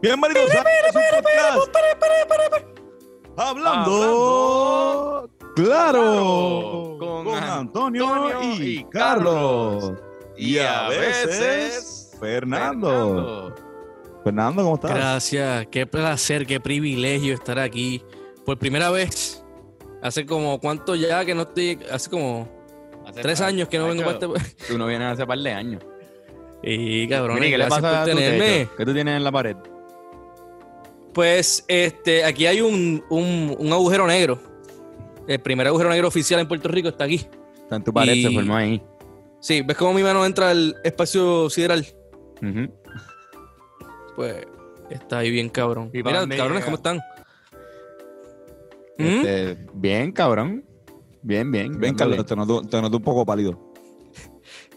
Bienvenidos a. Hablando claro con con Antonio Antonio y y Carlos. Y a veces Fernando. Fernando, ¿cómo estás? Gracias, qué placer, qué privilegio estar aquí por primera vez. Hace como cuánto ya que no estoy, hace como Hace tres años que no vengo para este. Tú no vienes hace par de años. Y cabrón, Mira, ¿y ¿qué le pasa a por tu tenerme. techo? ¿Qué tú tienes en la pared? Pues este, aquí hay un, un, un agujero negro. El primer agujero negro oficial en Puerto Rico está aquí. Está en tu pared, Y- se formó ahí. Sí, ¿ves cómo mi mano entra al espacio sideral? Pues está ahí bien cabrón. ¿Y para Mira, cabrones, llega? ¿cómo están? ¿Mm? Este, bien, cabrón. Bien, bien. Ven, dándole. Carlos, te noto, te noto un poco pálido.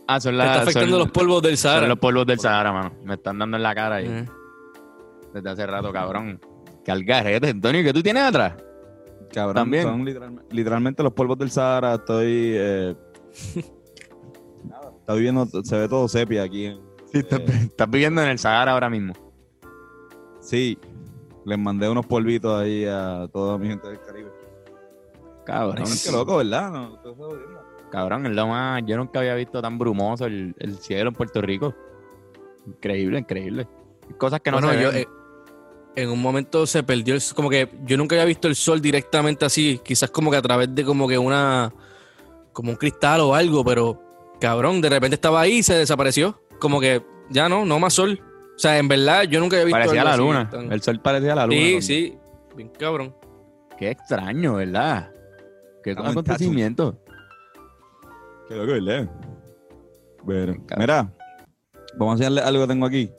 Ah, son, las- está afectando son- los polvos del son Sahara. los polvos del Sahara, mano. Me están dando en la cara ahí. Eh. desde hace rato, cabrón. Que algarete, Antonio, ¿qué tú tienes atrás? Cabrón, También. son literal- literalmente los polvos del Sahara. Estoy. Eh, nada, está viviendo, se ve todo sepia aquí. en- Sí, estás, Eh. estás viviendo en el Sahara ahora mismo. Sí, les mandé unos polvitos ahí a toda mi gente del Caribe. Cabrón. Qué loco, ¿verdad? No, todo. Cabrón, es lo más. Yo nunca había visto tan brumoso el, el cielo en Puerto Rico. Increíble, increíble. Cosas que no Bueno, se yo, ven. eh, en un momento se perdió, el- como que yo nunca había visto el sol directamente así, quizás como que a través de como que una, como un cristal o algo, pero cabrón, de repente estaba ahí y se desapareció, como que ya no, no más sol. O sea, en verdad yo nunca había visto parecía algo la así luna. tan- El sol parecía la luna. Sí, sí, bien cabrón. Qué extraño, ¿verdad? Qué acontecimiento. Qué loco, ¿verdad? Bueno, mira, vamos a enseñarle algo que tengo aquí.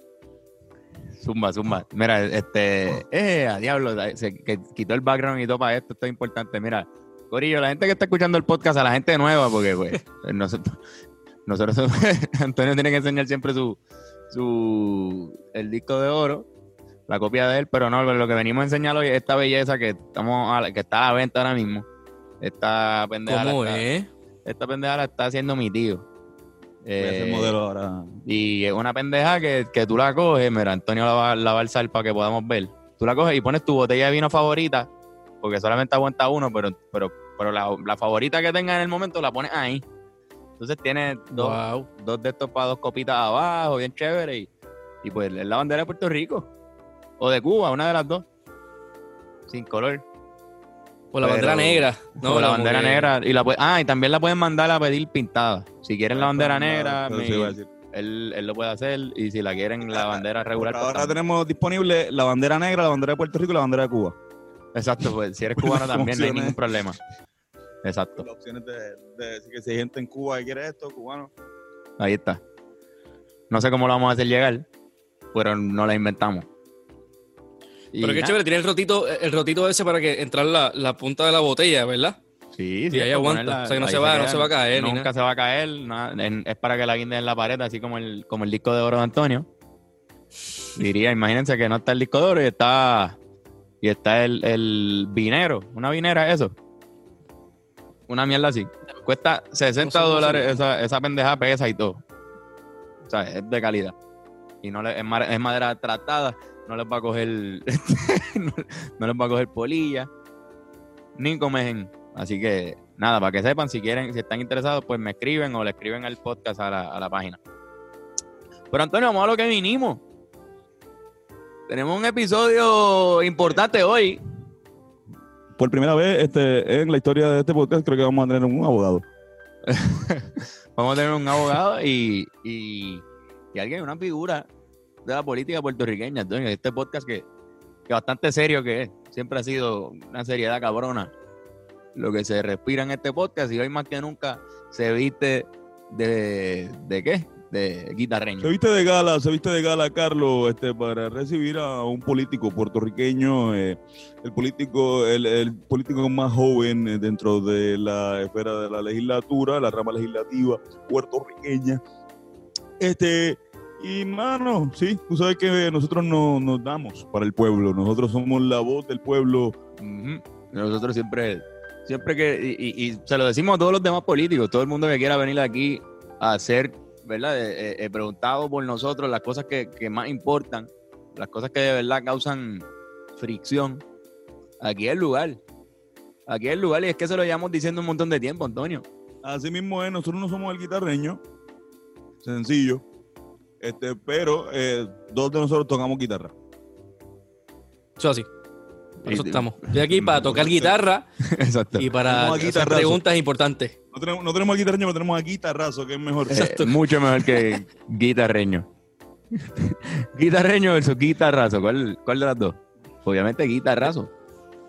Zumba, zumba. Mira, este. Eh, a diablo. Se que quitó el background y todo para esto. Esto es importante. Mira, Corillo, la gente que está escuchando el podcast, a la gente nueva, porque, pues, nosotros. Nosotros, Antonio tiene que enseñar siempre su, su, el disco de oro, la copia de él, pero no, lo que venimos a enseñar hoy es esta belleza que estamos a la- que está a la venta ahora mismo. Esta pendeja, ¿Cómo es? Esta pendeja la está haciendo mi tío. Voy a hacer Eh, modelo ahora. y es una pendeja que, que tú la coges, mira, Antonio la va, la va a alzar para que podamos ver. Tú la coges y pones tu botella de vino favorita, porque solamente aguanta uno, pero, pero, pero la, la favorita que tengas en el momento la pones ahí. Entonces tienes dos, Wow. dos de estos para dos copitas abajo, bien chévere. Y, y pues es la bandera de Puerto Rico. O de Cuba, una de las dos. Sin color. O la Pero- bandera negra. No, o la bandera negra. Y la ah, y también la pueden mandar a pedir pintada. Si quieren la bandera negra, me- sí él, él lo puede hacer. Y si la quieren la bandera regular, Por pues ahora también. tenemos disponible la bandera negra, la bandera de Puerto Rico y la bandera de Cuba. Exacto, pues si eres cubano también no hay ningún problema. Exacto, Las opciones de, de decir que si hay gente en Cuba que quiere esto, cubano. ahí está. No sé cómo lo vamos a hacer llegar, pero no la inventamos. Y Pero qué nada, chévere, tiene el rotito, el rotito ese para que entrar la, la punta de la botella, ¿verdad? Sí, sí, Y ahí aguanta. O sea, que no se va- no se va a caer ni Nunca nada. se va a caer. es para que la guinde en la pared, así como el, como el disco de oro de Antonio. Diría, imagínense que no está el disco de oro y está, y está el, el vinero. Una vinera, eso. Una mierda así. Cuesta 60 No sé cómo dólares esa, esa pendeja pesa y todo. O sea, es de calidad. Y no le, es madera tratada. No les va a coger. no, les va a coger polilla. Ni comen. Así que, nada, para que sepan, si quieren, si están interesados, pues me escriben o le escriben al podcast a la, a la página. Pero Antonio, vamos a lo que vinimos. Tenemos un episodio importante hoy. Por primera vez este, en la historia de este podcast, creo que vamos a tener un abogado. Vamos a tener un abogado y, y, y alguien, una figura de la política puertorriqueña, Antonio. Este podcast que, que bastante serio que es. Siempre ha sido una seriedad cabrona. Lo que se respira en este podcast y hoy más que nunca se viste de, de qué? De guitarreño. Se viste de gala, se viste de gala, Carlos, este, para recibir a un político puertorriqueño, eh, el político, el, el político más joven eh, dentro de la esfera de la legislatura, la rama legislativa puertorriqueña. Este, y mano, sí, tú sabes que nosotros no, nos damos para el pueblo, nosotros somos la voz del pueblo. Nosotros siempre, siempre que, y, y- y se lo decimos a todos los demás políticos, todo el mundo que quiera venir aquí a hacer ¿verdad? Eh, eh, eh, preguntado por nosotros las cosas que, que más importan, las cosas que de verdad causan fricción. Aquí es el lugar. Aquí es el lugar y es que se lo llevamos diciendo un montón de tiempo, Antonio. Así mismo es, nosotros no somos el guitarreño. Sencillo. Este, pero eh, dos de nosotros tocamos guitarra. Eso así. Por eso estamos. Estoy aquí para tocar guitarra Exacto. y para hacer preguntas importantes. No tenemos, no tenemos guitarreño, pero tenemos a guitarrazo, que es mejor. Eh, mucho mejor que guitarreño. guitarreño versus guitarrazo. ¿Cuál, ¿Cuál de las dos? Obviamente guitarrazo.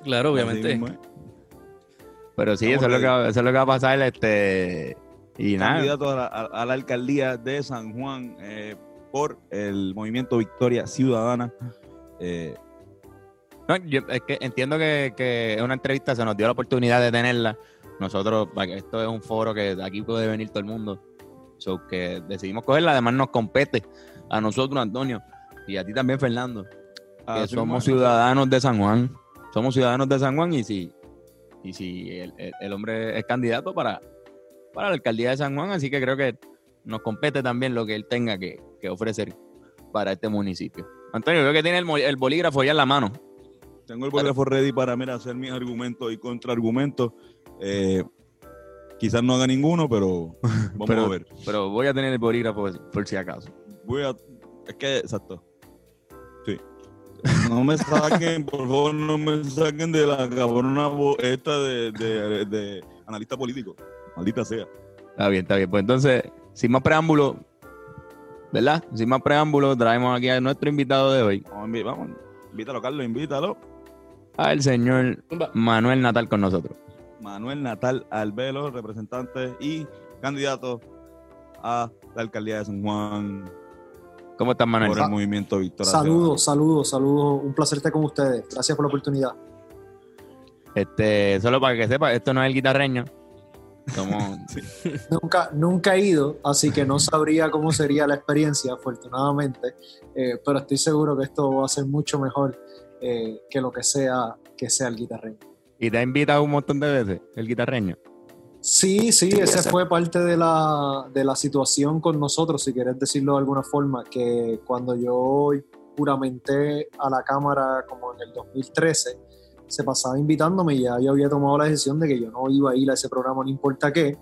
Claro, obviamente. Pero sí, eso es, lo que, eso es lo que va a pasar. Este, y nada. Candidato a la, a- la alcaldía de San Juan eh, por el movimiento Victoria Ciudadana. Eh, No, yo es que entiendo que, que es una entrevista, se nos dio la oportunidad de tenerla. Nosotros, esto es un foro que aquí puede venir todo el mundo. So que decidimos cogerla, además nos compete a nosotros, Antonio, y a ti también, Fernando, que así somos ciudadanos de San Juan. Somos ciudadanos de San Juan y si, y si el, el- el hombre es candidato para, para la alcaldía de San Juan, así que creo que nos compete también lo que él tenga que, que ofrecer para este municipio. Antonio, veo que tiene el, bolígrafo ya en la mano. Tengo el bolígrafo ready para mira, hacer mis argumentos y contraargumentos. Eh, quizás no haga ninguno, pero vamos Pero- a ver. Pero voy a tener el bolígrafo por si acaso. Voy a. Es que, exacto. Sí. No me saquen, por favor, no me saquen de la cabrona esta de, de- de analista político. Maldita sea. Está bien, está bien. Pues entonces, sin más preámbulo, ¿verdad? Sin más preámbulo, traemos aquí a nuestro invitado de hoy, Vamos, invítalo, Carlos, invítalo. al señor Manuel Natal con nosotros. Manuel Natal Albelo, representante y candidato a la alcaldía de San Juan ¿Cómo estás, Manuel? por el movimiento Victoria. Saludos, saludos, saludos. Un placer estar con ustedes. Gracias por la oportunidad. Este, solo para que sepa, esto no es el guitarreño. Nunca, nunca he ido, así que no sabría cómo sería la experiencia, afortunadamente. Eh, pero estoy seguro que esto va a ser mucho mejor eh, que lo que sea que sea el guitarreño. y te ha invitado un montón de veces, el guitarreño. Sí, sí, ese fue parte de la, de la situación con nosotros, si quieres decirlo de alguna forma, que cuando yo juramenté a la Cámara como en el 2013, se pasaba invitándome y ya yo había tomado la decisión de que yo no iba a ir a ese programa, no importa qué,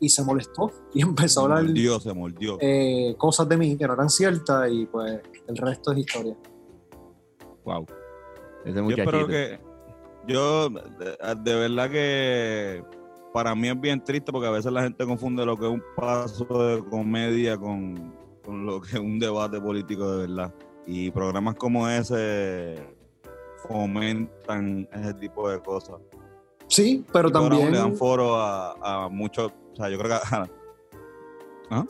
y se molestó y empezó a hablar mordió, se mordió. eh, cosas de mí que no eran ciertas y pues el resto es historia. Wow. Ese Yo espero que. Yo, de, de verdad que para mí es bien triste porque a veces la gente confunde lo que es un paso de comedia con, con lo que es un debate político de verdad. Y programas como ese fomentan ese tipo de cosas. Sí, pero también... le dan foro a, a muchos. O sea, yo creo que. ¿Ah?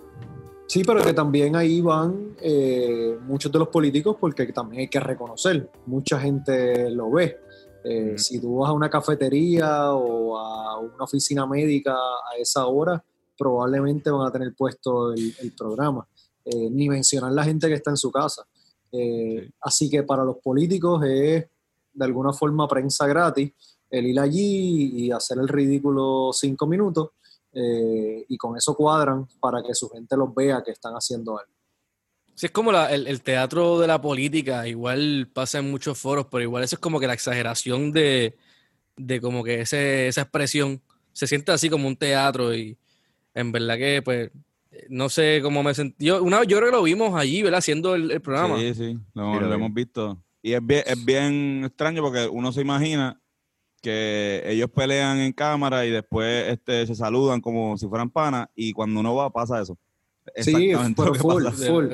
Sí, pero que también ahí van eh, muchos de los políticos porque también hay que reconocer, mucha gente lo ve. Eh. Si tú vas a una cafetería o a una oficina médica a esa hora, probablemente van a tener puesto el, el programa. Eh, ni mencionar la gente que está en su casa. Eh, Sí. Así que para los políticos es de alguna forma prensa gratis el ir allí y hacer el ridículo cinco minutos eh, y con eso cuadran para que su gente los vea que están haciendo algo. Sí, es como la- el, el teatro de la política, igual pasa en muchos foros, pero igual eso es como que la exageración de, de como que ese, esa expresión se siente así como un teatro y en verdad que pues no sé cómo me sentí. Yo, una, yo creo que lo vimos allí, ¿verdad? Haciendo el, el programa. Sí, sí, lo, Sí, lo lo vi. hemos visto. Y es bien, es bien extraño porque uno se imagina que ellos pelean en cámara y después este, se saludan como si fueran panas y cuando uno va pasa eso. Sí, pero full, pasa. full,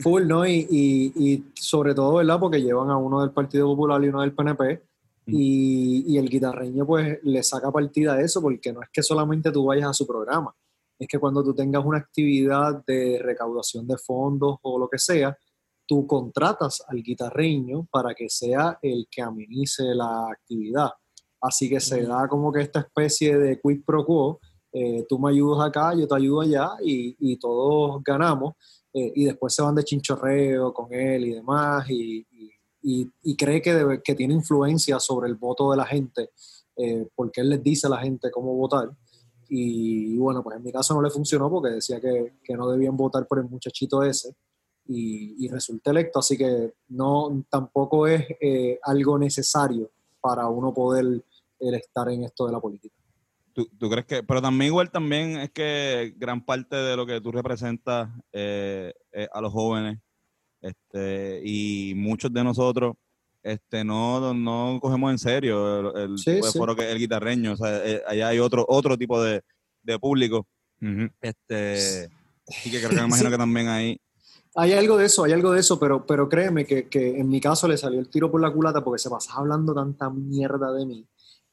full, ¿no? Y, y, y sobre todo, ¿verdad? Porque llevan a uno del Partido Popular y uno del PNP. Y, y el guitarreño pues le saca partida a eso porque no es que solamente tú vayas a su programa, es que cuando tú tengas una actividad de recaudación de fondos o lo que sea, tú contratas al guitarreño para que sea el que amenice la actividad. Así que se da como que esta especie de quid pro quo, eh, tú me ayudas acá, yo te ayudo allá y, y todos ganamos eh, y después se van de chinchorreo con él y demás y, y- y- y cree que, debe- que tiene influencia sobre el voto de la gente eh, porque él les dice a la gente cómo votar. Y, bueno, pues en mi caso no le funcionó porque decía que, que no debían votar por el muchachito ese y, y resulté electo, así que no tampoco es eh, algo necesario para uno poder el estar en esto de la política. ¿Tú, tú crees que, pero también igual también es que gran parte de lo que tú representas eh, eh, a los jóvenes este, y muchos de nosotros este, no, no cogemos en serio el, el Sí, foro que es el guitarreño, o sea, eh, allá hay otro, otro tipo de, de público, este, y que creo que me imagino Sí. que también hay, Hay algo de eso, hay algo de eso, pero, pero créeme que, que en mi caso le salió el tiro por la culata porque se pasaba hablando tanta mierda de mí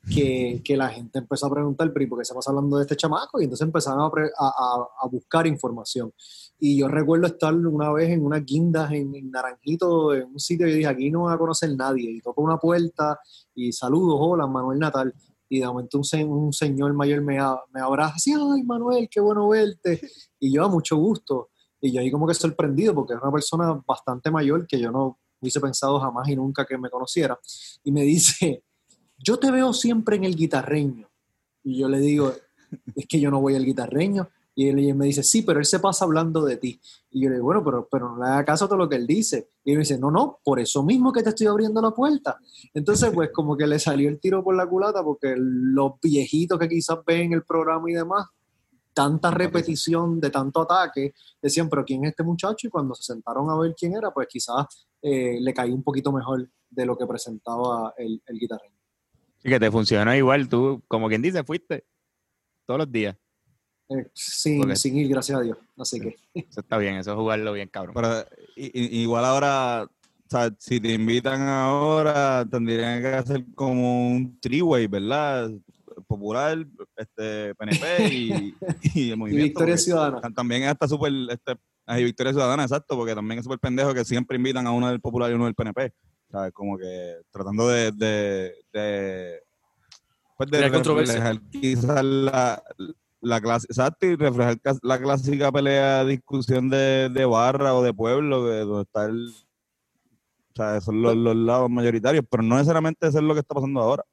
que, que la gente empezó a preguntar, pero ¿y por qué se pasa hablando de este chamaco? Y entonces empezaron a, a- a- buscar información. Y yo recuerdo estar una vez en unas guindas en, Naranjito, en un sitio, y dije, aquí no va a conocer nadie. Y toco una puerta y saludos, hola, Manuel Natal. Y de momento un, un señor mayor me, me abraza así, ay, Manuel, qué bueno verte. Y yo, a mucho gusto. Y yo ahí como que sorprendido porque es una persona bastante mayor que yo no hubiese pensado jamás y nunca que me conociera. Y me dice, yo te veo siempre en el guitarreño. Y yo le digo, es que yo no voy al guitarreño. Y él, me dice, sí, pero él se pasa hablando de ti. Y yo le digo, bueno, pero, pero no le haga caso a todo lo que él dice. Y él me dice, no, no, por eso mismo que te estoy abriendo la puerta. Entonces, pues como que le salió el tiro por la culata porque los viejitos que quizás ven el programa y demás, tanta repetición de tanto ataque, decían, pero ¿quién es este muchacho? Y cuando se sentaron a ver quién era, pues quizás eh, le caí un poquito mejor de lo que presentaba el, el guitarreño. Y que te funcionó igual, tú, como quien dice, fuiste todos los días. Eh, sin, Porque- sin ir, gracias a Dios. Así que, Eso está bien, eso es jugarlo bien, cabrón. pero igual ahora, o sea, si te invitan ahora, tendrían que hacer como un three-way, ¿verdad? Popular, este, PNP y, y el y movimiento. Victoria porque- Ciudadana. También es hasta súper, este, ay, Victoria Ciudadana, exacto, porque también es súper pendejo que siempre invitan a uno del Popular y uno del PNP. ¿Sabes? Como que tratando de, de, de, pues de reflejar quizás la, la clase, exacto, y reflejar la clásica pelea, discusión de, de barra o de pueblo, que donde está el, o sea, son los, los lados mayoritarios, pero no necesariamente eso es lo que está pasando ahora.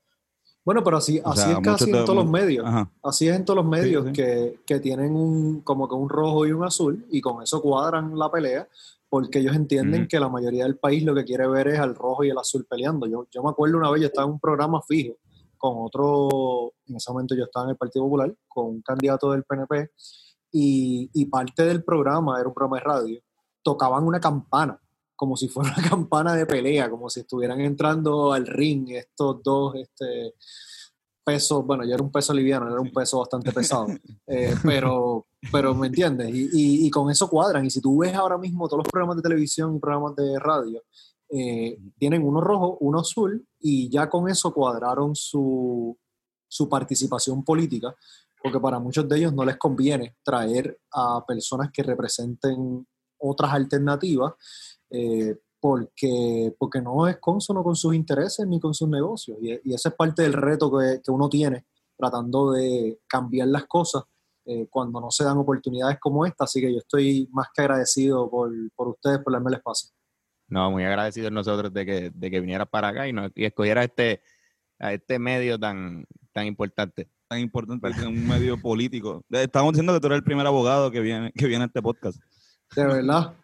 Bueno, pero así, O así sea, es casi en todos los medios. Ajá. Así es en todos los medios sí. Que, que tienen un, como que un rojo y un azul y con eso cuadran la pelea porque ellos entienden que la mayoría del país lo que quiere ver es al rojo y el azul peleando. Yo, yo me acuerdo una vez, yo estaba en un programa fijo con otro, en ese momento yo estaba en el Partido Popular, con un candidato del PNP y, y parte del programa, era un programa de radio, tocaban una campana como si fuera una campana de pelea, como si estuvieran entrando al ring estos dos este, pesos, bueno, yo era un peso liviano, era un peso bastante pesado, eh, pero, pero me entiendes, y, y- y con eso cuadran, y si tú ves ahora mismo todos los programas de televisión y programas de radio, eh, tienen uno rojo, uno azul, y ya con eso cuadraron su, su participación política, porque para muchos de ellos no les conviene traer a personas que representen otras alternativas, eh, porque, porque no es consono con sus intereses ni con sus negocios. Y, y ese es parte del reto que, que uno tiene tratando de cambiar las cosas eh, cuando no se dan oportunidades como esta. Así que yo estoy más que agradecido por, por ustedes por darme el espacio. No, muy agradecidos nosotros de que, de que vinieras para acá y, nos, y escogieras este, a este medio tan, tan importante. Tan importante que un medio político. Estamos diciendo que tú eres el primer abogado que viene, que viene a este podcast. De verdad.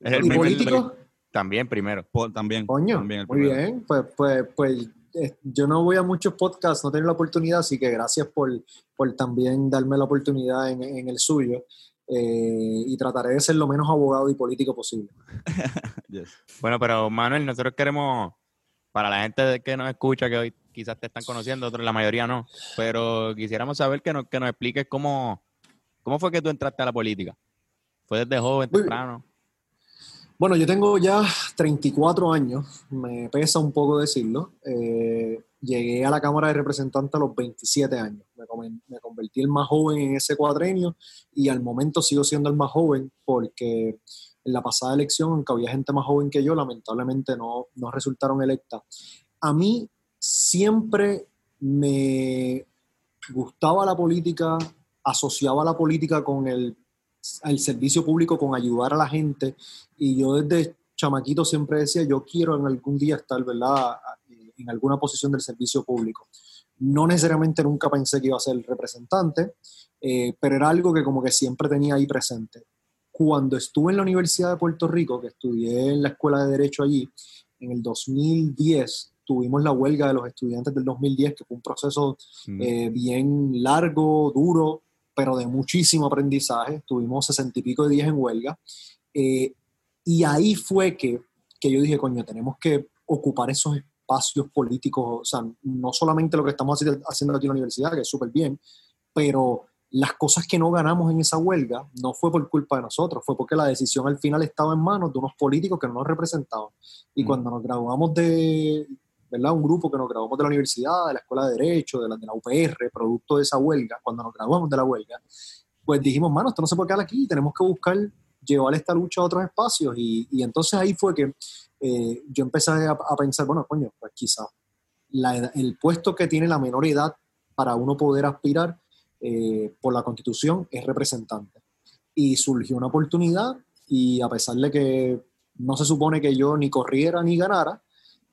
Es el ¿Y primer- político? También primero. Po- también. Coño, también el muy primero. bien. Pues, pues, pues eh, yo no voy a muchos podcasts, no he tenido la oportunidad, así que gracias por, por también darme la oportunidad en, en el suyo. eh, y trataré de ser lo menos abogado y político posible. Yes. Bueno, pero Manuel, nosotros queremos, para la gente que nos escucha, que hoy quizás te están conociendo, otros la mayoría no, pero quisiéramos saber que nos, que nos expliques cómo, cómo fue que tú entraste a la política. ¿Fue desde joven, temprano? Bueno, yo tengo ya 34 años, me pesa un poco decirlo. Eh, llegué a la Cámara de Representantes a los 27 años. Me, convertí el más joven en ese cuadrenio y al momento sigo siendo el más joven porque en la pasada elección, aunque había gente más joven que yo, lamentablemente no, no resultaron electas. A mí siempre me gustaba la política, asociaba la política con el, el servicio público, con ayudar a la gente y yo desde chamaquito siempre decía, yo quiero en algún día estar, ¿verdad?, en alguna posición del servicio público. No necesariamente nunca pensé que iba a ser representante, eh, pero era algo que como que siempre tenía ahí presente. Cuando estuve en la Universidad de Puerto Rico, que estudié en la Escuela de Derecho allí, en el 2010 tuvimos la huelga de los estudiantes del 2010, que fue un proceso Mm. eh, bien largo, duro, pero de muchísimo aprendizaje. Tuvimos sesenta y pico de días en huelga. Eh, y ahí fue que, que yo dije, coño, tenemos que ocupar esos espacios políticos, o sea, no solamente lo que estamos haci- haciendo aquí en la universidad, que es súper bien, pero las cosas que no ganamos en esa huelga no fue por culpa de nosotros, fue porque la decisión al final estaba en manos de unos políticos que no nos representaban. Y Mm. cuando nos graduamos de, ¿verdad? Un grupo que nos graduamos de la universidad, de la Escuela de Derecho, de la, de la UPR, producto de esa huelga, cuando nos graduamos de la huelga, pues dijimos, mano, esto no se puede quedar aquí, tenemos que buscar llevar esta lucha a otros espacios. Y, y entonces ahí fue que eh, yo empecé a, a pensar, bueno, coño, pues quizás el puesto que tiene la menor edad para uno poder aspirar eh, por la constitución es representante. Y surgió una oportunidad y a pesar de que no se supone que yo ni corriera ni ganara,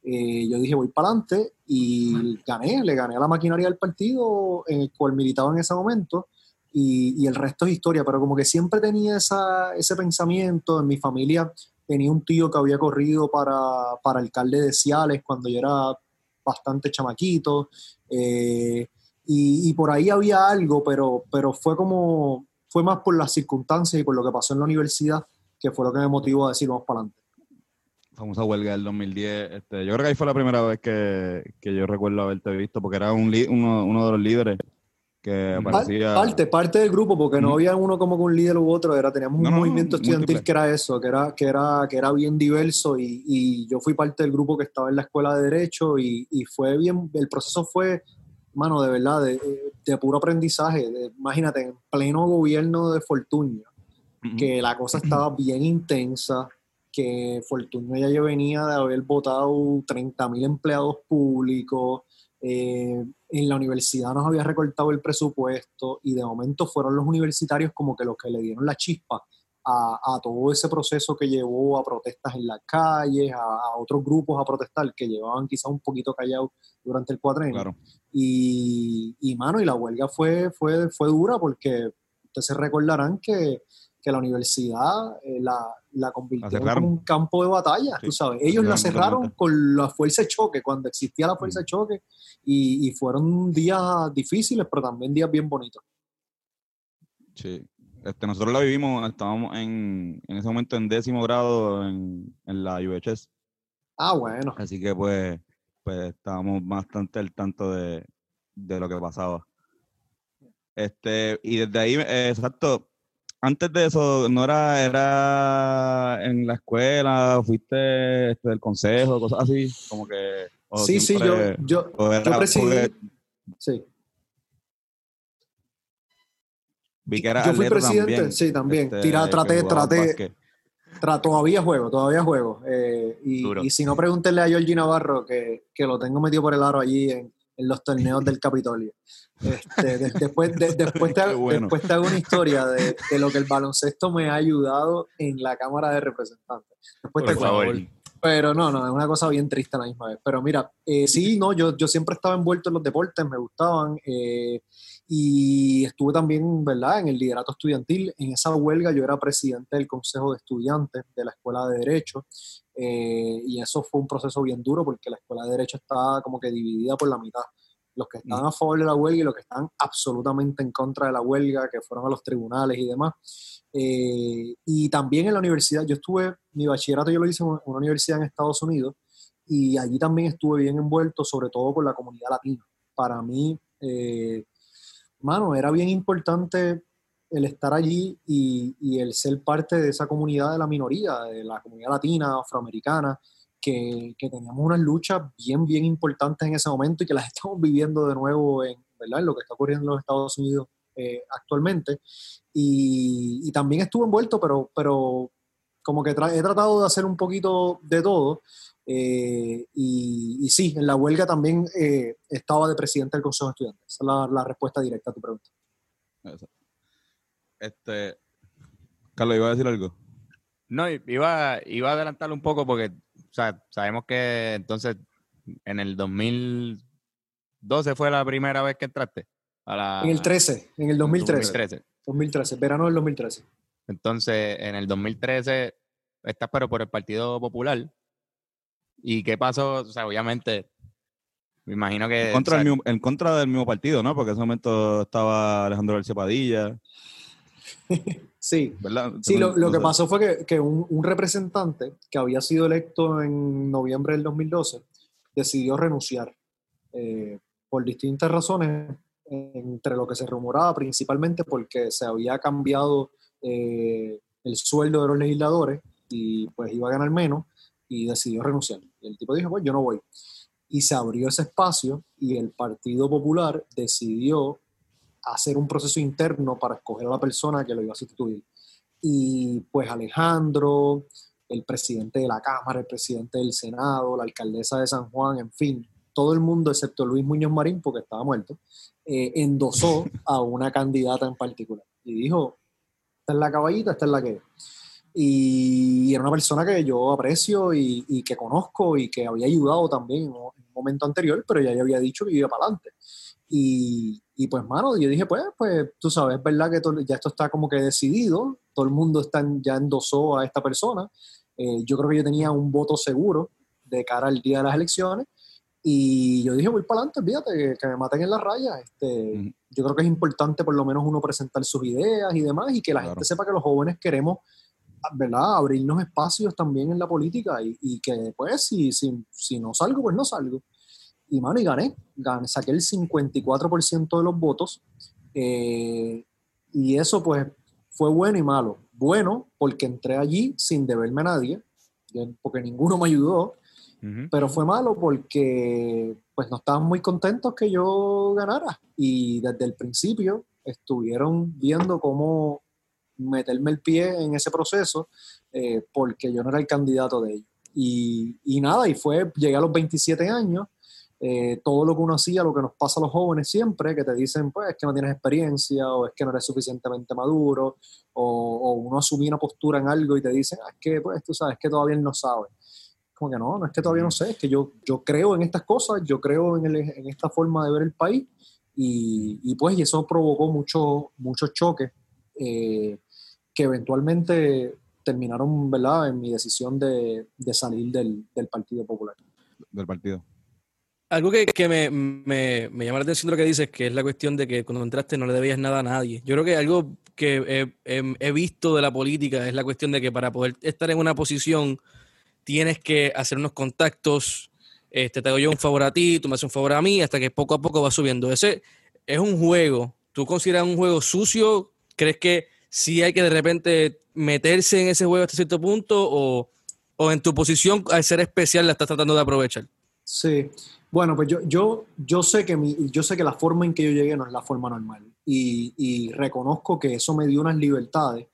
eh, yo dije voy para adelante y gané, le gané a la maquinaria del partido en el cual militaba en ese momento y, el resto es historia, pero como que siempre tenía esa, ese pensamiento, en mi familia tenía un tío que había corrido para, para alcalde de Ciales cuando yo era bastante chamaquito eh, y, y por ahí había algo, pero, pero fue como, fue más por las circunstancias y por lo que pasó en la universidad que fue lo que me motivó a decir vamos para adelante. Famosa huelga del 2010. Este, yo creo que ahí fue la primera vez que, que yo recuerdo haberte visto, porque era un uno, uno de los líderes que Ujú. aparecía. Parte, parte del grupo, porque no había uno como que un líder u otro, era, teníamos un No, no, movimiento estudiantil múltiple. que era eso, que era, que era, que era bien diverso y, y yo fui parte del grupo que estaba en la escuela de Derecho y, y fue bien, el proceso fue, mano, de verdad, de, de puro aprendizaje. de- imagínate, en pleno gobierno de Fortunio, Ujú. que la cosa estaba bien intensa, que Fortunio ya yo venía de haber votado 30 mil empleados públicos, eh, en la universidad nos había recortado el presupuesto y de momento fueron los universitarios como que los que le dieron la chispa a, a todo ese proceso que llevó a protestas en las calles, a, a otros grupos a protestar que llevaban quizás un poquito callados durante el cuatrenio. Claro. Y, y, mano, y la huelga fue, fue, fue dura porque ustedes se recordarán que, que la universidad eh, la, la convirtió en un campo de batalla, Sí, tú sabes. Ellos la cerraron con la fuerza de choque, cuando existía la fuerza de choque, y, y fueron días difíciles, pero también días bien bonitos. Sí. Este, nosotros la vivimos, estábamos en, en ese momento en décimo grado en, en la UHS. Ah, bueno. Así que pues, pues estábamos bastante al tanto de, de lo que pasaba. Este, y desde ahí, eh, exacto, antes de eso, ¿no era, era en la escuela, fuiste este, del consejo, cosas así? Como que... Sí, sí, yo, yo, era yo presidí. porque Sí. vi que era Yo fui presidente, también, sí, también. este, Tira- traté, traté, todavía juego, todavía juego. Eh, y, y si no, pregúntenle a Georgie Navarro, que, que lo tengo metido por el aro allí en, en los torneos del Capitolio. Este, de- después, de- después, te, bueno. después te hago una historia de, de lo que el baloncesto me ha ayudado en la Cámara de Representantes. Después te Por cuento. favor. Pero no, no, es una cosa bien triste a la misma vez. Pero mira, eh, sí, no, yo, yo siempre estaba envuelto en los deportes, me gustaban. eh, y estuve también, ¿verdad?, en el liderato estudiantil. En esa huelga yo era presidente del Consejo de Estudiantes de la Escuela de Derecho. Eh, y eso fue un proceso bien duro porque la Escuela de Derecho estaba como que dividida por la mitad. Los que estaban a favor de la huelga y los que estaban absolutamente en contra de la huelga, que fueron a los tribunales y demás. Eh, y también en la universidad, yo estuve, mi bachillerato yo lo hice en una una universidad en Estados Unidos y allí también estuve bien envuelto, sobre todo con la comunidad latina. Para mí, eh, mano, era bien importante el estar allí y, el ser parte de esa comunidad de la minoría, de la comunidad latina, afroamericana, que, que teníamos unas luchas bien, bien importantes en ese momento y que las estamos viviendo de nuevo en, ¿verdad? lo que está ocurriendo en los Estados Unidos eh, actualmente. Y, también estuve envuelto, pero, pero como que he tratado de hacer un poquito de todo. eh, y, sí, en la huelga también eh, estaba de presidente del Consejo de Estudiantes. Esa es la, respuesta directa a tu pregunta. Este, Carlos, ¿iba a decir algo? No, iba, iba a adelantarlo un poco porque o sea, sabemos que entonces en el 2000, 12 fue la primera vez que entraste. A la, En el 13, en el 2013. 2013. 2013, verano del 2013. Entonces, en el 2013, estás pero por el Partido Popular. ¿Y qué pasó? O sea, obviamente, me imagino que... En contra, o sea, del mismo, en contra del mismo partido, ¿no? Porque en ese momento estaba Alejandro García Padilla, Sí, ¿verdad? Sí, lo, lo que pasó fue que, que un, un representante que había sido electo en noviembre del 2012 decidió renunciar eh, por distintas razones, entre lo que se rumoraba principalmente porque se había cambiado eh, el sueldo de los legisladores y pues iba a ganar menos y decidió renunciar. Y el tipo dijo, pues yo no voy. Y se abrió ese espacio y el Partido Popular decidió hacer un proceso interno para escoger a la persona que lo iba a sustituir. Y pues Alejandro, el presidente de la Cámara, el presidente del Senado, la alcaldesa de San Juan, en fin, todo el mundo, excepto Luis Muñoz Marín, porque estaba muerto, eh, endosó a una candidata en particular. Y dijo, esta es la caballita, esta es la que. Y era una persona que yo aprecio y, y que conozco y que había ayudado también en un en un momento anterior, pero ya yo había dicho que iba para adelante. Y, y pues, mano, yo dije, pues, pues tú sabes, es verdad que todo- ya esto está como que decidido, todo el mundo está en- ya endosó a esta persona. Eh, yo creo que yo tenía un voto seguro de cara al día de las elecciones. Y yo dije, voy para adelante, fíjate, que, que me maten en la raya. Este, Ujú. Yo creo que es importante por lo menos uno presentar sus ideas y demás, y que la Claro. gente sepa que los jóvenes queremos, ¿verdad?, abrirnos espacios también en la política y, y que, pues, si, si, si no salgo, pues no salgo. Y, mano, y gané, gané saqué el 54% de los votos, eh, y eso, pues, fue bueno y malo. Bueno, porque entré allí sin deberme a nadie, porque ninguno me ayudó, pero fue malo porque pues no estaban muy contentos que yo ganara y desde el principio estuvieron viendo cómo meterme el pie en ese proceso eh, porque yo no era el candidato de ellos. Y, y nada, y fue, llegué a los 27 años, eh, todo lo que uno hacía, lo que nos pasa a los jóvenes siempre, que te dicen, pues, es que no tienes experiencia, o es que no eres suficientemente maduro, o, o uno asumía una postura en algo y te dicen, ah, es que, pues, tú sabes, es que todavía él no sabe como que no, no es que todavía no sé, es que yo, yo creo en estas cosas, yo creo en, el- en esta forma de ver el país y, y pues y eso provocó muchos muchos choques eh, que eventualmente terminaron, ¿verdad?, en mi decisión de, de salir del, del Partido Popular. del partido. Algo que, que me, me- me llama la atención de lo que dices, que es la cuestión de que cuando entraste no le debías nada a nadie. Yo creo que algo que he, visto de la política es la cuestión de que para poder estar en una posición tienes que hacer unos contactos, este, te doy yo un favor a ti, tú me haces un favor a mí, hasta que poco a poco va subiendo. Ese es un juego. ¿Tú consideras un juego sucio? ¿Crees que sí hay que de repente meterse en ese juego hasta cierto punto? ¿O, o en tu posición, al ser especial, la estás tratando de aprovechar? Sí, bueno, pues yo, yo, yo, sé que mi, yo sé que la forma en que yo llegué no es la forma normal y, y reconozco que eso me dio unas libertades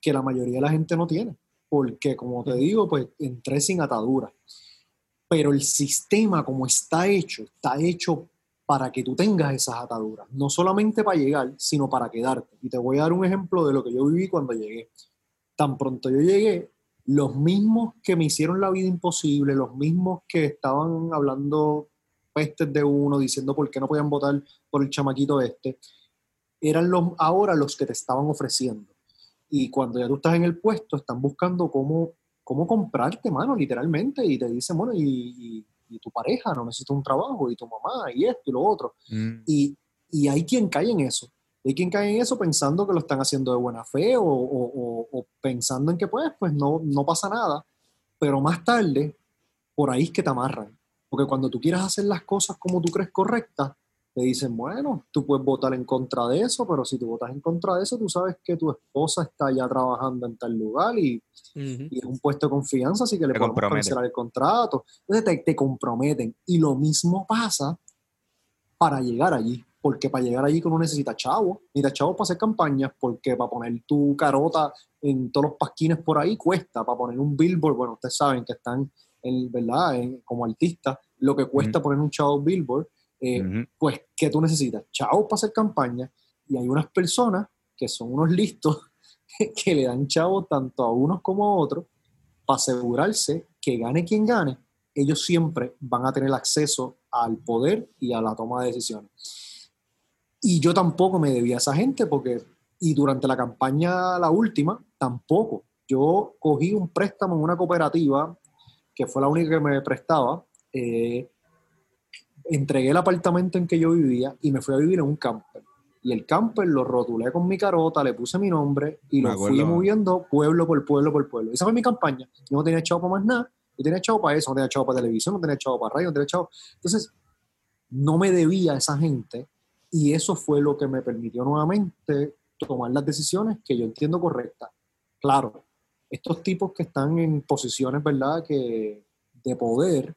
que la mayoría de la gente no tiene, porque como te digo, pues entré sin atadura, pero el sistema como está hecho, está hecho para que tú tengas esas ataduras, no solamente para llegar, sino para quedarte. Y te voy a dar un ejemplo de lo que yo viví cuando llegué. Tan pronto yo llegué, los mismos que me hicieron la vida imposible, los mismos que estaban hablando pestes de uno, diciendo por qué no podían votar por el chamaquito este, eran los, ahora los que te estaban ofreciendo. Y cuando ya tú estás en el puesto, están buscando cómo, cómo comprarte, mano, literalmente, y te dicen, bueno, y, y- y tu pareja no necesita un trabajo, y tu mamá, y esto y lo otro. Mm. Y, y hay quien cae en eso. Hay quien cae en eso pensando que lo están haciendo de buena fe o, o- o- o pensando en que pues, pues no, no pasa nada. Pero más tarde, por ahí es que te amarran. Porque cuando tú quieres hacer las cosas como tú crees correctas, te dicen, bueno, tú puedes votar en contra de eso, pero si tú votas en contra de eso, tú sabes que tu esposa está ya trabajando en tal lugar y, es un puesto de confianza, así que le Te podemos cancelar el contrato. Entonces te, te comprometen. Y lo mismo pasa para llegar allí. Porque para llegar allí uno necesita chavos. Mira, chavos para hacer campañas, porque para poner tu carota en todos los pasquines por ahí cuesta. Para poner un billboard, bueno, ustedes saben que están, en, ¿verdad? En- como artistas, lo que cuesta poner un chavo billboard, eh, Ujú. pues, ¿qué tú necesitas? Chavos para hacer campaña. Y hay unas personas que son unos listos que le dan chavos tanto a unos como a otros para asegurarse que gane quien gane, ellos siempre van a tener acceso al poder y a la toma de decisiones. Y yo tampoco me debía a esa gente porque, y durante la campaña, la última, tampoco. Yo cogí un préstamo en una cooperativa, que fue la única que me prestaba, eh, entregué el apartamento en que yo vivía y me fui a vivir en un camper. Y el camper lo rotulé con mi carota, le puse mi nombre y Me lo fui acuerdo. moviendo pueblo por pueblo por pueblo. Esa fue mi campaña. Yo no tenía chavo para más nada. Yo tenía chavo para eso, no tenía chavo para televisión, no tenía chavo para radio, no tenía chavo. Entonces, no me debía a esa gente y eso fue lo que me permitió nuevamente tomar las decisiones que yo entiendo correctas. Claro, estos tipos que están en posiciones, ¿verdad?, que de poder,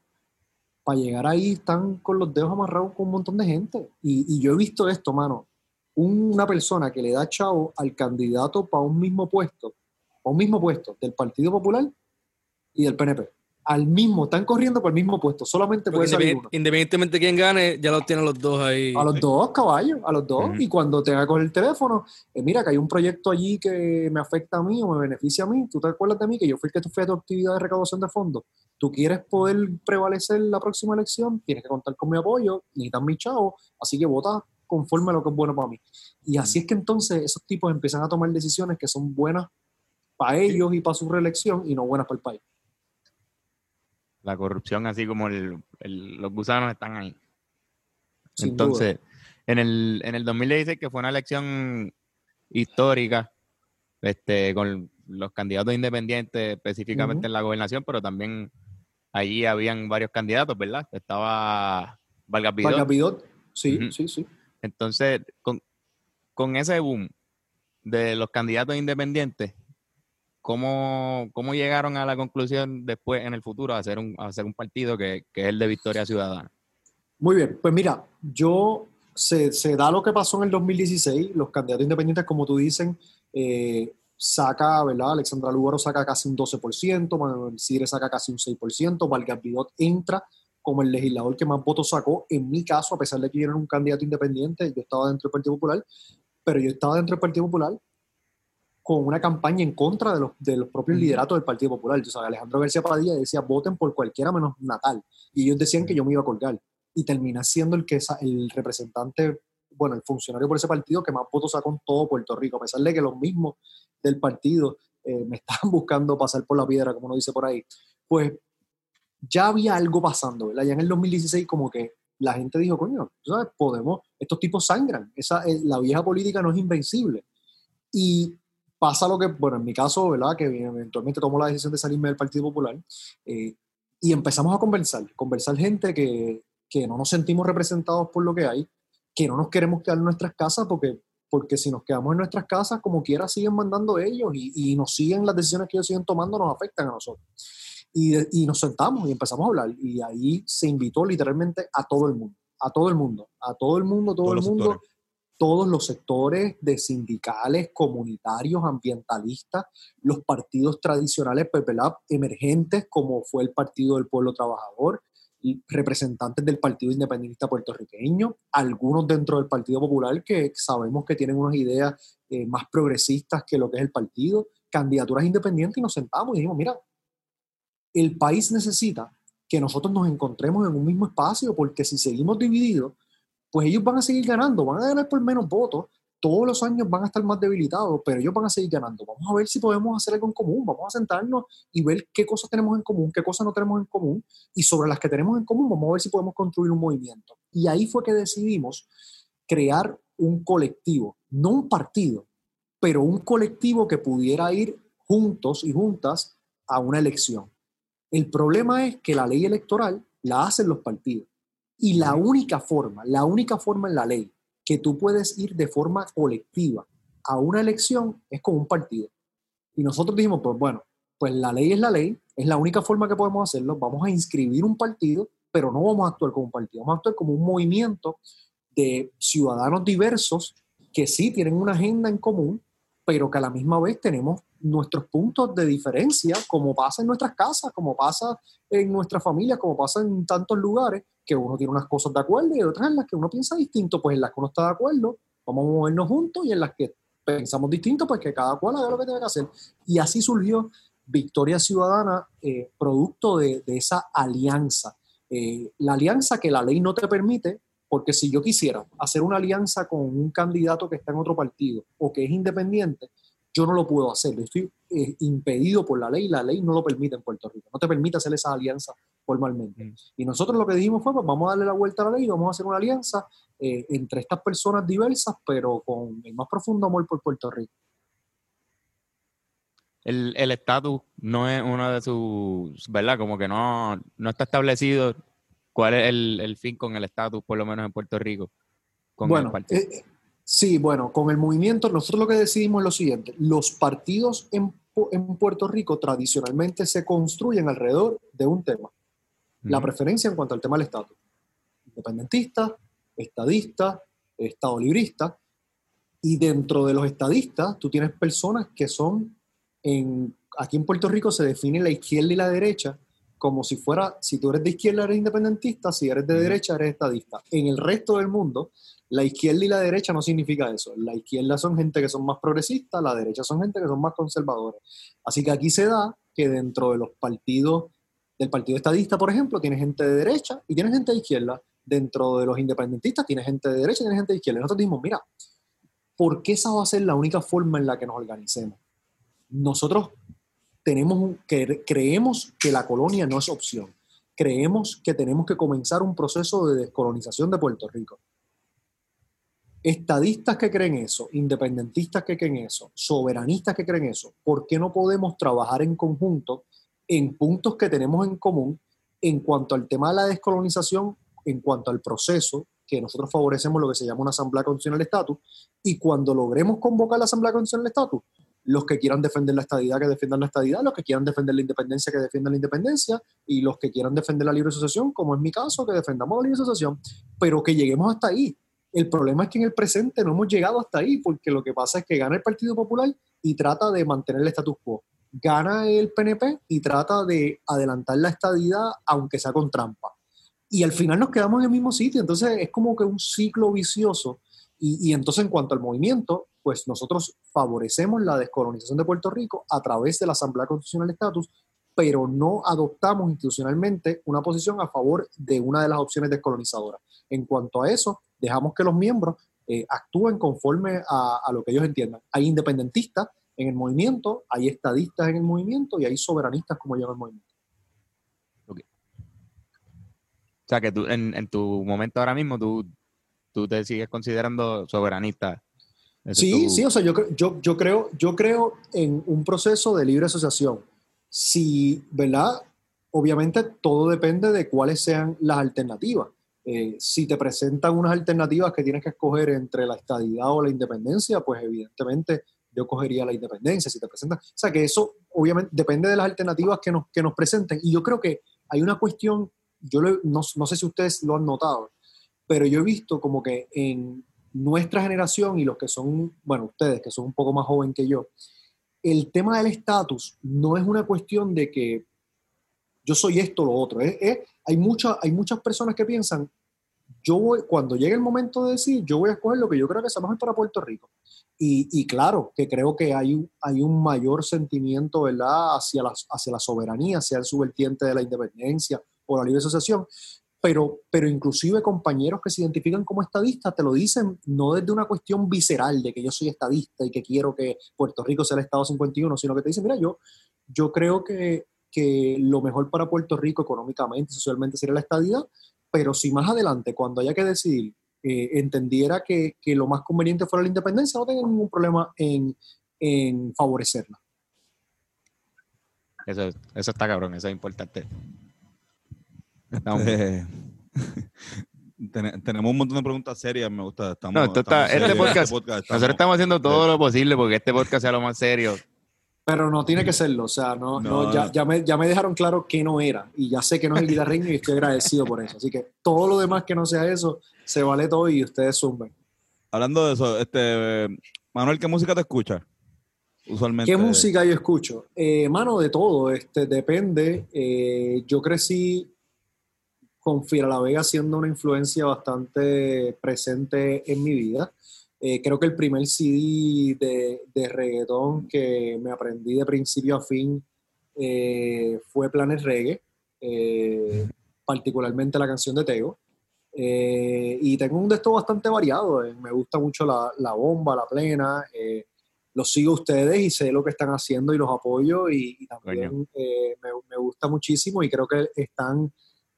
para llegar ahí están con los dedos amarrados con un montón de gente. Y, y yo he visto esto, mano. Una persona que le da chavo al candidato para un mismo puesto, para un mismo puesto del Partido Popular y del PNP. Al mismo, están corriendo por el mismo puesto, solamente puede salir uno. independientemente de quién gane, ya los tienen los dos ahí. A los dos caballos, a los dos. Y cuando te haga con el teléfono, eh, mira que hay un proyecto allí que me afecta a mí o me beneficia a mí. ¿Tú te acuerdas de mí? Que yo fui el que tú fui a tu actividad de recaudación de fondos. ¿Tú quieres poder prevalecer la próxima elección? Tienes que contar con mi apoyo, necesitan mi chavo, así que vota conforme a lo que es bueno para mí. Y así es que entonces esos tipos empiezan a tomar decisiones que son buenas para ellos y para su reelección y no buenas para el país. La corrupción, así como el- el- los gusanos están ahí. Sin Entonces, en el, en el 2016, que fue una elección histórica, este, con los candidatos independientes, específicamente en la gobernación, pero también allí habían varios candidatos, ¿verdad? Estaba Vargas Vidal. Vargas Vidot, sí, sí, sí. Entonces, con, con ese boom de los candidatos independientes, ¿cómo, cómo llegaron a la conclusión después en el futuro a hacer un, hacer un partido que, que es el de Victoria Ciudadana? Muy bien, pues mira, yo se, se da lo que pasó en el 2016, los candidatos independientes, como tú dicen, eh, saca, ¿verdad? Alexandra Lugaro saca casi un 12%, Manuel Sidre saca casi un 6%, Vargas Vidot entra como el legislador que más votos sacó. En mi caso, a pesar de que yo era un candidato independiente, yo estaba dentro del Partido Popular, pero yo estaba dentro del Partido Popular con una campaña en contra de los, de los propios lideratos del Partido Popular. Tú sabes, Alejandro García Padilla decía, voten por cualquiera menos Natal. Y ellos decían que yo me iba a colgar. Y terminé siendo el, que, el representante, bueno, el funcionario por ese partido que más votos sacó en todo Puerto Rico, a pesar de que los mismos del partido eh, me estaban buscando pasar por la piedra, como uno dice por ahí. Pues ya había algo pasando, ¿verdad? Ya en el 2016 como que la gente dijo, coño, tú sabes, podemos, estos tipos sangran, esa, eh, la vieja política no es invencible. Y pasa lo que, bueno, en mi caso, ¿verdad? Que eventualmente tomó la decisión de salirme del Partido Popular eh, y empezamos a conversar, conversar gente que, que no nos sentimos representados por lo que hay, que no nos queremos quedar en nuestras casas porque, porque si nos quedamos en nuestras casas, como quiera, siguen mandando ellos y, y nos siguen, las decisiones que ellos siguen tomando nos afectan a nosotros. Y, y nos sentamos y empezamos a hablar y ahí se invitó literalmente a todo el mundo, a todo el mundo, a todo el mundo, todo Todos el mundo, sectores. Todos los sectores de sindicales, comunitarios, ambientalistas, los partidos tradicionales PPLAB emergentes como fue el Partido del Pueblo Trabajador, y representantes del Partido Independentista puertorriqueño, algunos dentro del Partido Popular que sabemos que tienen unas ideas eh, más progresistas que lo que es el partido, candidaturas independientes y nos sentamos y dijimos, mira, el país necesita que nosotros nos encontremos en un mismo espacio porque si seguimos divididos, pues ellos van a seguir ganando, van a ganar por menos votos, todos los años van a estar más debilitados, pero ellos van a seguir ganando. Vamos a ver si podemos hacer algo en común, vamos a sentarnos y ver qué cosas tenemos en común, qué cosas no tenemos en común, y sobre las que tenemos en común vamos a ver si podemos construir un movimiento. Y ahí fue que decidimos crear un colectivo, no un partido, pero un colectivo que pudiera ir juntos y juntas a una elección. El problema es que la ley electoral la hacen los partidos. Y la única forma, la única forma en la ley que tú puedes ir de forma colectiva a una elección es con un partido. Y nosotros dijimos, pues bueno, pues la ley es la ley, es la única forma que podemos hacerlo, vamos a inscribir un partido, pero no vamos a actuar como un partido, vamos a actuar como un movimiento de ciudadanos diversos que sí tienen una agenda en común, pero que a la misma vez tenemos nuestros puntos de diferencia, como pasa en nuestras casas, como pasa en nuestras familias, como pasa en tantos lugares, que uno tiene unas cosas de acuerdo y otras en las que uno piensa distinto, pues en las que uno está de acuerdo, vamos a movernos juntos y en las que pensamos distinto, pues que cada cual haga lo que tenga que hacer. Y así surgió Victoria Ciudadana, eh, producto de, esa alianza eh, la alianza que la ley no te permite, porque si yo quisiera hacer una alianza con un candidato que está en otro partido o que es independiente, yo no lo puedo hacer. Estoy eh, impedido por la ley, la ley no lo permite en Puerto Rico, no te permite hacer esa alianza formalmente. Mm. Y nosotros lo que dijimos fue, pues vamos a darle la vuelta a la ley y vamos a hacer una alianza eh, entre estas personas diversas, pero con el más profundo amor por Puerto Rico. El el estatus no es uno de sus, ¿verdad? Como que no, no está establecido cuál es el, el fin con el estatus, por lo menos en Puerto Rico. Con el bueno, partido. eh, sí, bueno, con el movimiento nosotros lo que decidimos es lo siguiente, los partidos en, en Puerto Rico tradicionalmente se construyen alrededor de un tema, la preferencia en cuanto al tema del estatus. Independentista, estadista, estado librista, y dentro de los estadistas tú tienes personas que son, en, aquí en Puerto Rico se define la izquierda y la derecha como si fuera, si tú eres de izquierda eres independentista, si eres de derecha eres estadista. En el resto del mundo, la izquierda y la derecha no significa eso. La izquierda son gente que son más progresistas, la derecha son gente que son más conservadores. Así que aquí se da que dentro de los partidos, del partido estadista, por ejemplo, tiene gente de derecha y tiene gente de izquierda. Dentro de los independentistas tiene gente de derecha y tiene gente de izquierda. Y nosotros dijimos, mira, ¿por qué esa va a ser la única forma en la que nos organicemos? Nosotros tenemos creemos que la colonia no es opción. Creemos que tenemos que comenzar un proceso de descolonización de Puerto Rico. Estadistas que creen eso, independentistas que creen eso, soberanistas que creen eso, ¿por qué no podemos trabajar en conjunto en puntos que tenemos en común en cuanto al tema de la descolonización, en cuanto al proceso, que nosotros favorecemos lo que se llama una Asamblea Constitucional de Estatus, y cuando logremos convocar la Asamblea Constitucional de Estatus, los que quieran defender la estadidad, que defiendan la estadidad, los que quieran defender la independencia, que defiendan la independencia, y los que quieran defender la libre asociación, como es mi caso, que defendamos la libre asociación, pero que lleguemos hasta ahí. El problema es que en el presente no hemos llegado hasta ahí, porque lo que pasa es que gana el Partido Popular y trata de mantener el status quo. Gana el PNP y trata de adelantar la estadidad, aunque sea con trampa. Y al final nos quedamos en el mismo sitio. Entonces es como que un ciclo vicioso. Y, y entonces en cuanto al movimiento, pues nosotros favorecemos la descolonización de Puerto Rico a través de la Asamblea Constitucional de Estatus, pero no adoptamos institucionalmente una posición a favor de una de las opciones descolonizadoras. En cuanto a eso, dejamos que los miembros eh, actúen conforme a, lo que ellos entiendan. Hay independentistas en el movimiento, hay estadistas en el movimiento y hay soberanistas como yo el movimiento. O sea, que tú, en, en tu momento ahora mismo, tú, tú te sigues considerando soberanista. Sí, sí, o sea, yo, yo, yo, creo, yo creo en un proceso de libre asociación. Si, ¿verdad? Obviamente todo depende de cuáles sean las alternativas. Eh, si te presentan unas alternativas que tienes que escoger entre la estadidad o la independencia, pues evidentemente yo cogería la independencia. Si te presentan, o sea, que eso obviamente depende de las alternativas que nos, que nos presenten. Y yo creo que hay una cuestión, yo lo- no, no sé si ustedes lo han notado, pero yo he visto como que en nuestra generación y los que son, bueno, ustedes que son un poco más joven que yo, el tema del estatus no es una cuestión de que yo soy esto o lo otro. Es, hay, hay muchas personas que piensan, yo voy, cuando llegue el momento de decir, yo voy a escoger lo que yo creo que sea mejor para Puerto Rico. Y, claro, que creo que hay, un- mayor sentimiento, ¿verdad?, hacia la, hacia la soberanía, hacia el subvertiente de la independencia o la libre asociación. Pero, pero inclusive compañeros que se identifican como estadistas te lo dicen no desde una cuestión visceral de que yo soy estadista y que quiero que Puerto Rico sea el Estado 51, sino que te dicen, mira, yo, yo creo que, que lo mejor para Puerto Rico económicamente, socialmente sería la estadidad, pero si más adelante, cuando haya que decidir, eh, entendiera que, que lo más conveniente fuera la independencia, no tengo ningún problema en, en favorecerla. Eso, eso está cabrón, eso es importante. Estamos- Eh, ten- tenemos un montón de preguntas serias, me gusta. Estamos, No, esto está- estamos este serios, podcast- estamos- Nosotros estamos haciendo todo lo posible porque este podcast sea lo más serio. Pero no tiene que serlo, o sea, no, no, No, ya, no. ya, me, ya me dejaron claro que no era, y ya sé que no es el guitarreño y estoy agradecido por eso. Así que todo lo demás que no sea eso, se vale todo y ustedes zumben. Hablando de eso, este, Manuel, ¿qué música te escuchas? Usualmente. ¿Qué música yo escucho? Eh, mano, de todo, este, depende. Eh, yo crecí con Fiera La Vega siendo una influencia bastante presente en mi vida. Eh, creo que el primer CD de, de reggaetón que me aprendí de principio a fin eh, fue Planet Reggae. Eh, particularmente la canción de Teo. Eh, y tengo un de estos bastante variado. eh, Me gusta mucho la, la bomba, la plena. eh, los sigo a ustedes y sé lo que están haciendo y los apoyo. Y, y también me, me gusta muchísimo y creo que están,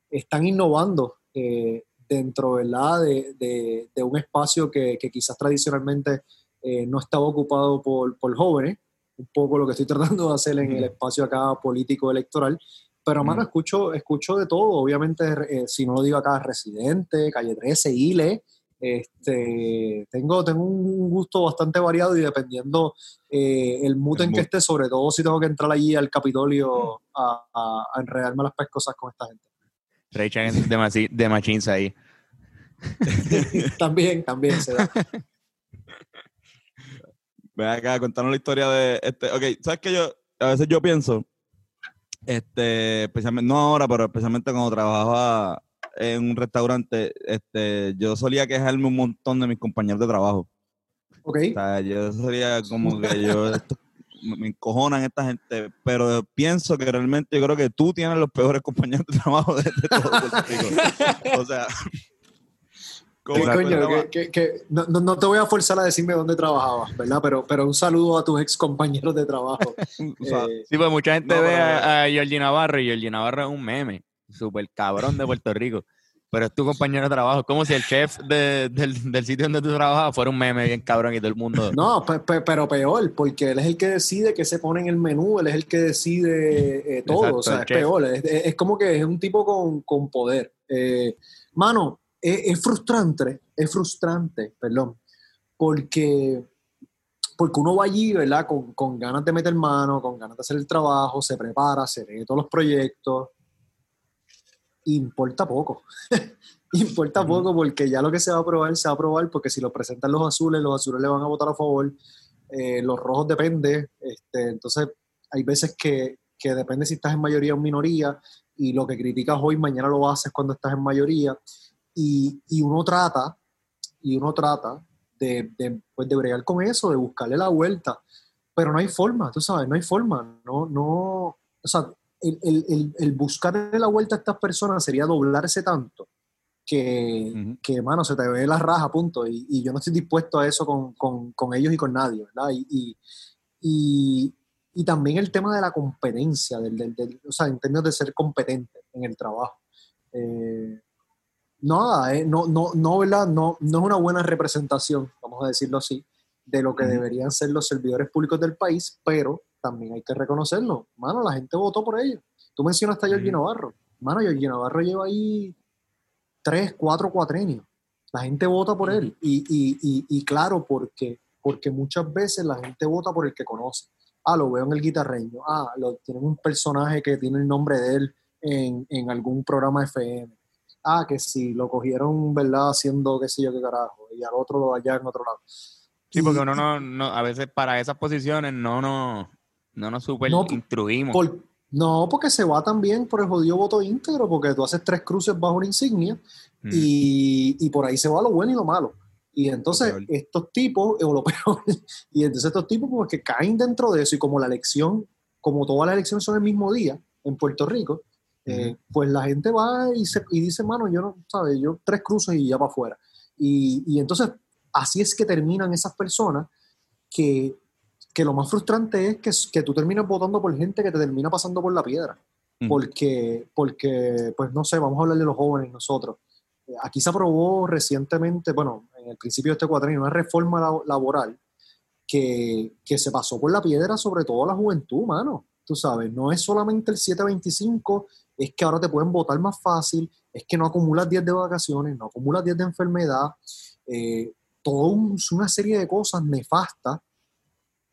están innovando eh, dentro ¿verdad? De, de- de un espacio que, que quizás tradicionalmente eh, no estaba ocupado por, por jóvenes. Un poco lo que estoy tratando de hacer en el espacio acá político electoral. Pero, mano, Ujú. escucho, escucho de todo. Obviamente, eh, si no lo digo acá, Residente, Calle 13, Ile. Este, tengo, tengo un gusto bastante variado y dependiendo eh, el mood El en que esté, sobre todo si tengo que entrar allí al Capitolio a, a, a enredarme las pescosas con esta gente. Rage Against the, Machi- the Machines ahí. también, también se da. Ven acá, contanos la historia de este. Ok, ¿sabes que yo a veces yo pienso, este, especialmente, no ahora, pero especialmente cuando trabajaba en un restaurante, este, yo solía quejarme un montón de mis compañeros de trabajo. ¿Ok? O sea, yo solía como que yo esto- me encojonan esta gente, pero pienso que realmente yo creo que tú tienes los peores compañeros de trabajo de, de todo Puerto Rico. O sea, ¿Qué coño? Que- que- que- no, no- no te voy a forzar a decirme dónde trabajabas, ¿verdad? Pero, pero un saludo a tus ex compañeros de trabajo. o sea, Eh, Sí, pues mucha gente No, ve pero- a, a Georgie Navarro y Georgie Navarro es un meme, súper cabrón de Puerto Rico. Pero es tu compañero de trabajo. Como si el chef de- del, del sitio donde tú trabajas fuera un meme bien cabrón y todo el mundo. No, pe- pe- pero peor, porque él es el que decide qué se pone en el menú, él es el que decide eh, todo, Exacto, o sea, es chef. peor, es como que es un tipo con, con poder. Eh, mano, es, es frustrante, es frustrante, perdón, porque, porque uno va allí, ¿verdad? Con, con ganas de meter mano, con ganas de hacer el trabajo, se prepara, se lee todos los proyectos, importa poco. importa poco porque ya lo que se va a aprobar, se va a aprobar porque si lo presentan los azules, los azules le van a votar a favor, eh, los rojos depende, este, entonces hay veces que, que depende si estás en mayoría o en minoría y lo que criticas hoy, mañana lo haces cuando estás en mayoría y, y uno trata, y uno trata de, de, pues, de bregar con eso, de buscarle la vuelta, pero no hay forma, tú sabes, no hay forma, no, no, o sea, el, el, el, el buscarle la vuelta a estas personas sería doblarse tanto que, Ujú. que mano, se te ve la raja, punto. Y, y yo no estoy dispuesto a eso con, con, con ellos y con nadie, ¿verdad? Y, y, y, también el tema de la competencia, del, del, del- o sea, en términos de ser competente en el trabajo. Eh, nada, eh, no, no, no, ¿verdad? No, no es una buena representación, vamos a decirlo así, de lo que deberían ser los servidores públicos del país, pero también hay que reconocerlo. Mano, la gente votó por ellos. Tú mencionaste a Georgie. Navarro. Mano, Georgie Navarro lleva ahí tres, cuatro cuatrenios. La gente vota por él. Y, y, y, y claro, porque, porque muchas veces la gente vota por el que conoce. Ah, lo veo en el guitarreño. Ah, lo, tienen un personaje que tiene el nombre de él en, en algún programa FM. Ah, que sí, lo cogieron, ¿verdad? Haciendo qué sé yo qué carajo. Y al otro lo allá en otro lado. Sí, porque uno no, no, a veces para esas posiciones no, no, no nos super No, instruimos. Por- no, porque se va también por el jodido voto íntegro, porque tú haces tres cruces bajo una insignia Mm. y, y por ahí se va lo bueno y lo malo. Y entonces peor. estos tipos, o lo peor, y entonces estos tipos pues que caen dentro de eso y como la elección, como todas las elecciones son el mismo día en Puerto Rico, eh, pues la gente va y, se, y dice, mano, yo no, ¿sabes? Yo tres cruces y ya para afuera. Y, y entonces así es que terminan esas personas que, que lo más frustrante es que, que tú terminas votando por gente que te termina pasando por la piedra. Mm. Porque, porque, pues no sé, vamos a hablar de los jóvenes nosotros. Eh, Aquí se aprobó recientemente, bueno, en el principio de este cuatrenio, una reforma la- laboral que, que se pasó por la piedra sobre todo a la juventud, mano. Tú sabes, no es solamente el 725, es que ahora te pueden votar más fácil, es que no acumulas días de vacaciones, no acumulas días de enfermedad, eh, todo un- una serie de cosas nefastas.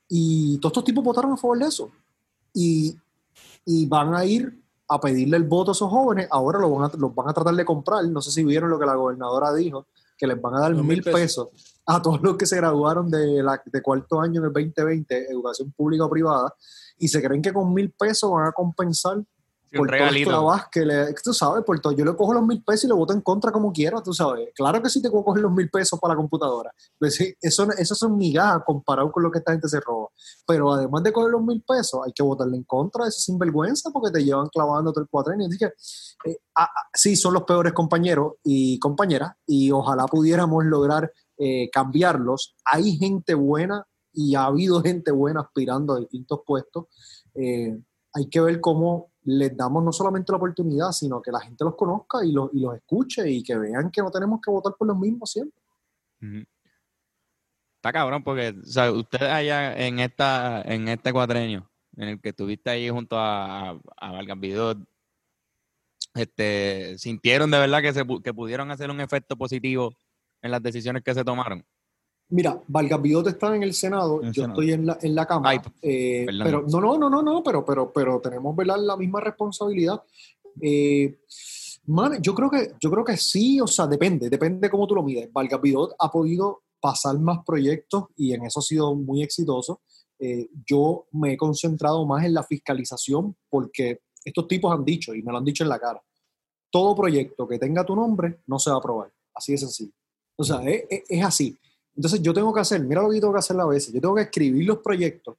Y todos estos tipos votaron a favor de eso. Y, y van a ir a pedirle el voto a esos jóvenes, ahora lo van a, los van a tratar de comprar. No sé si vieron lo que la gobernadora dijo, que les van a dar mil pesos. a todos los que se graduaron de, la, de cuarto año en el 2020, educación pública o privada, y se creen que con mil pesos van a compensar Sí, un por todo el regalito. trabajo que le, tú sabes, por todo. Yo le cojo los mil pesos y le voto en contra como quiera, tú sabes. Claro que sí te puedo coger los mil pesos para la computadora. Pues eso, eso son migajas comparado con lo que esta gente se roba. Pero además de coger los mil pesos, hay que votarle en contra de esa sinvergüenza porque te llevan clavando todo el cuatrenio. Así que, eh, ah, ah, sí, son los peores compañeros y compañeras y ojalá pudiéramos lograr eh, cambiarlos. Hay gente buena y ha habido gente buena aspirando a distintos puestos. Eh, hay que ver cómo les damos no solamente la oportunidad, sino que la gente los conozca y, los y los escuche y que vean que no tenemos que votar por los mismos siempre. Está cabrón porque, ustedes allá en esta, en este cuatrenio, en el que estuviste ahí junto a, a, a este, sintieron de verdad que se que pudieron hacer un efecto positivo en las decisiones que se tomaron. Mira, Vargas Vidot está en el Senado, En el yo Senado. estoy en la, en la Cámara, Ay, eh, pero no, no, no, no, no, pero, pero, pero tenemos ¿verdad? la misma responsabilidad. Eh, man, yo creo que, yo creo que sí, o sea, depende, depende cómo tú lo mides. Vargas Vidot ha podido pasar más proyectos y en eso ha sido muy exitoso. Eh, yo me he concentrado más en la fiscalización porque estos tipos han dicho, y me lo han dicho en la cara, todo proyecto que tenga tu nombre no se va a aprobar. Así de sencillo. O sea, es- es así. Entonces yo tengo que hacer, mira lo que yo tengo que hacer a veces, yo tengo que escribir los proyectos,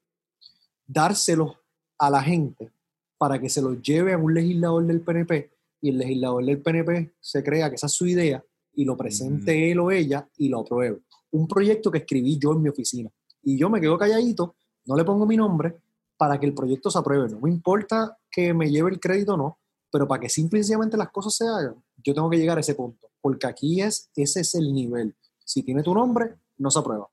dárselos a la gente para que se los lleve a un legislador del PNP y el legislador del PNP se crea que esa es su idea y lo presente él o ella y lo apruebe. Un proyecto que escribí yo en mi oficina. Y yo me quedo calladito, no le pongo mi nombre para que el proyecto se apruebe. No me importa que me lleve el crédito o no, pero para que simple y sencillamente las cosas se hagan, yo tengo que llegar a ese punto. Porque aquí es, ese es el nivel. Si tiene tu nombre, no se aprueba.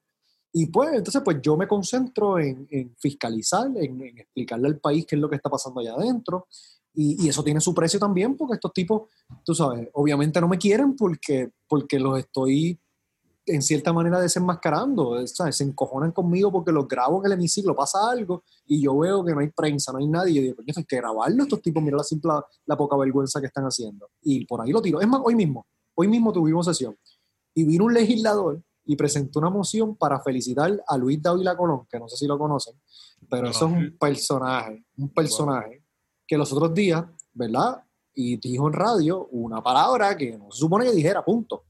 Y pues, entonces, pues yo me concentro en, en fiscalizar, en, en explicarle al país qué es lo que está pasando allá adentro. Y, y eso tiene su precio también, porque estos tipos, tú sabes, obviamente no me quieren porque, porque los estoy en cierta manera desenmascarando. ¿sabes? Se encojonan conmigo porque los grabo en el hemiciclo, pasa algo y yo veo que no hay prensa, no hay nadie. Yo digo, coño, hay que grabarlo, estos tipos, mira la simple, la poca vergüenza que están haciendo. Y por ahí lo tiro. Es más, hoy mismo, hoy mismo tuvimos sesión y vino un legislador y presentó una moción para felicitar a Luis Dávila Colón, que no sé si lo conocen, pero eso es un personaje, un personaje que los otros días, ¿verdad? Y dijo en radio una palabra que no se supone que dijera, punto.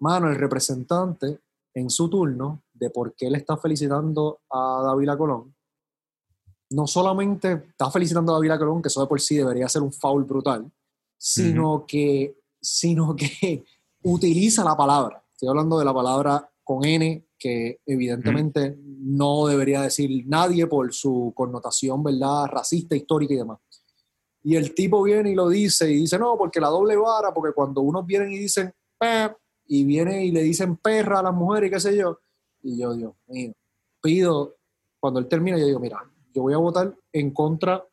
Mano, el representante en su turno de por qué le está felicitando a Dávila Colón, no solamente está felicitando a Dávila Colón, que eso de por sí debería ser un foul brutal, sino que, sino que utiliza la palabra. Estoy hablando de la palabra con N, que evidentemente no debería decir nadie por su connotación, ¿verdad? Racista, histórica y demás. Y el tipo viene y lo dice y dice, no, porque la doble vara, porque cuando unos vienen y dicen, y vienen y le dicen perra a las mujeres y qué sé yo, y yo, Dios mío, pido, cuando él termina, yo digo, mira, yo voy a votar en contra,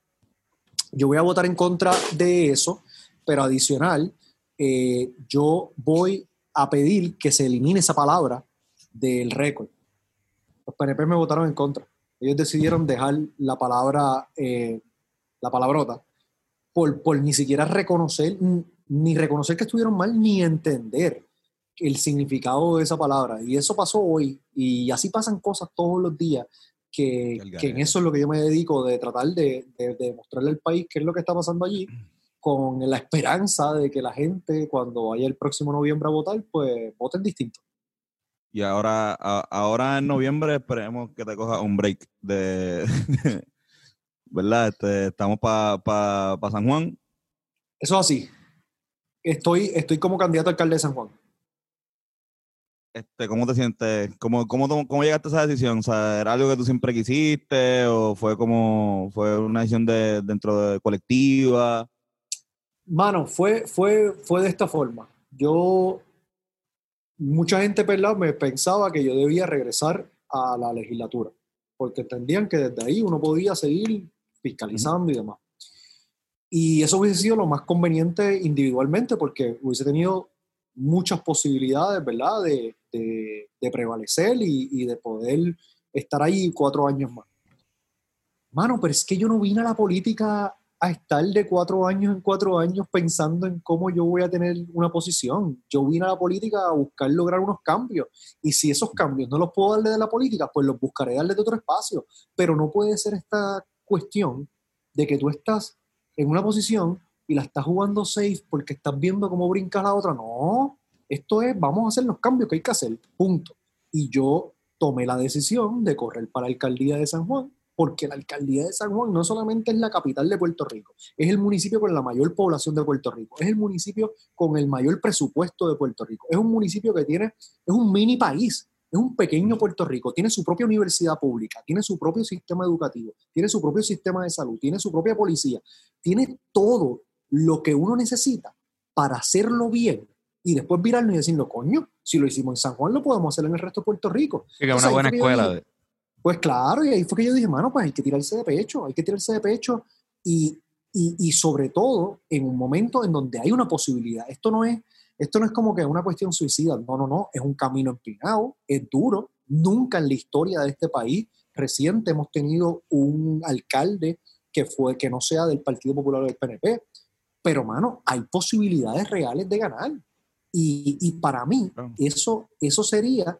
yo voy a votar en contra de eso, pero adicional, eh, yo voy a pedir que se elimine esa palabra del récord. Los PNP me votaron en contra. Ellos decidieron dejar la palabra, eh, la palabrota, por, por ni siquiera reconocer, ni reconocer que estuvieron mal, ni entender el significado de esa palabra. Y eso pasó hoy. Y así pasan cosas todos los días. Que, que en eso es lo que yo me dedico, de tratar de, de, de mostrarle al país qué es lo que está pasando allí, con la esperanza de que la gente, cuando vaya el próximo noviembre a votar, pues voten distinto. Y ahora, a- ahora en noviembre esperemos que te coja un break de, ¿verdad? Este, estamos para San Juan. Eso es así. Estoy, estoy como candidato a alcalde de San Juan. Este, ¿Cómo te sientes? ¿Cómo, cómo, ¿Cómo llegaste a esa decisión? O sea, ¿Era algo que tú siempre quisiste o fue como fue una decisión de, dentro de colectiva? Mano, fue, fue, fue de esta forma. Yo, mucha gente ¿verdad? me pensaba que yo debía regresar a la legislatura, porque entendían que desde ahí uno podía seguir fiscalizando y demás. Y eso hubiese sido lo más conveniente individualmente, porque hubiese tenido muchas posibilidades, ¿verdad?, de, de- de prevalecer y, y de poder estar ahí cuatro años más. Mano, pero es que yo no vine a la política a estar de cuatro años en cuatro años pensando en cómo yo voy a tener una posición. Yo vine a la política a buscar lograr unos cambios. Y si esos cambios no los puedo darle de la política, pues los buscaré darle de otro espacio. Pero no puede ser esta cuestión de que tú estás en una posición y la estás jugando safe porque estás viendo cómo brinca la otra. No, esto es, vamos a hacer los cambios que hay que hacer, punto. Y yo tomé la decisión de correr para la alcaldía de San Juan, porque la alcaldía de San Juan no solamente es la capital de Puerto Rico, es el municipio con la mayor población de Puerto Rico, es el municipio con el mayor presupuesto de Puerto Rico, es un municipio que tiene, es un mini país, es un pequeño Puerto Rico, tiene su propia universidad pública, tiene su propio sistema educativo, tiene su propio sistema de salud, tiene su propia policía, tiene todo lo que uno necesita para hacerlo bien y después virarnos y decirlo, coño, si lo hicimos en San Juan, lo podemos hacer en el resto de Puerto Rico. Sí, que es una buena escuela. de- Pues claro, y ahí fue que yo dije, mano, pues hay que tirarse de pecho, hay que tirarse de pecho y, y, y sobre todo en un momento en donde hay una posibilidad. Esto no es, esto no es como que una cuestión suicida, no, no, no, es un camino empinado, es duro. Nunca en la historia de este país reciente hemos tenido un alcalde que fue que no sea del Partido Popular o del PNP. Pero, mano, hay posibilidades reales de ganar. Y, y para mí, eso, eso sería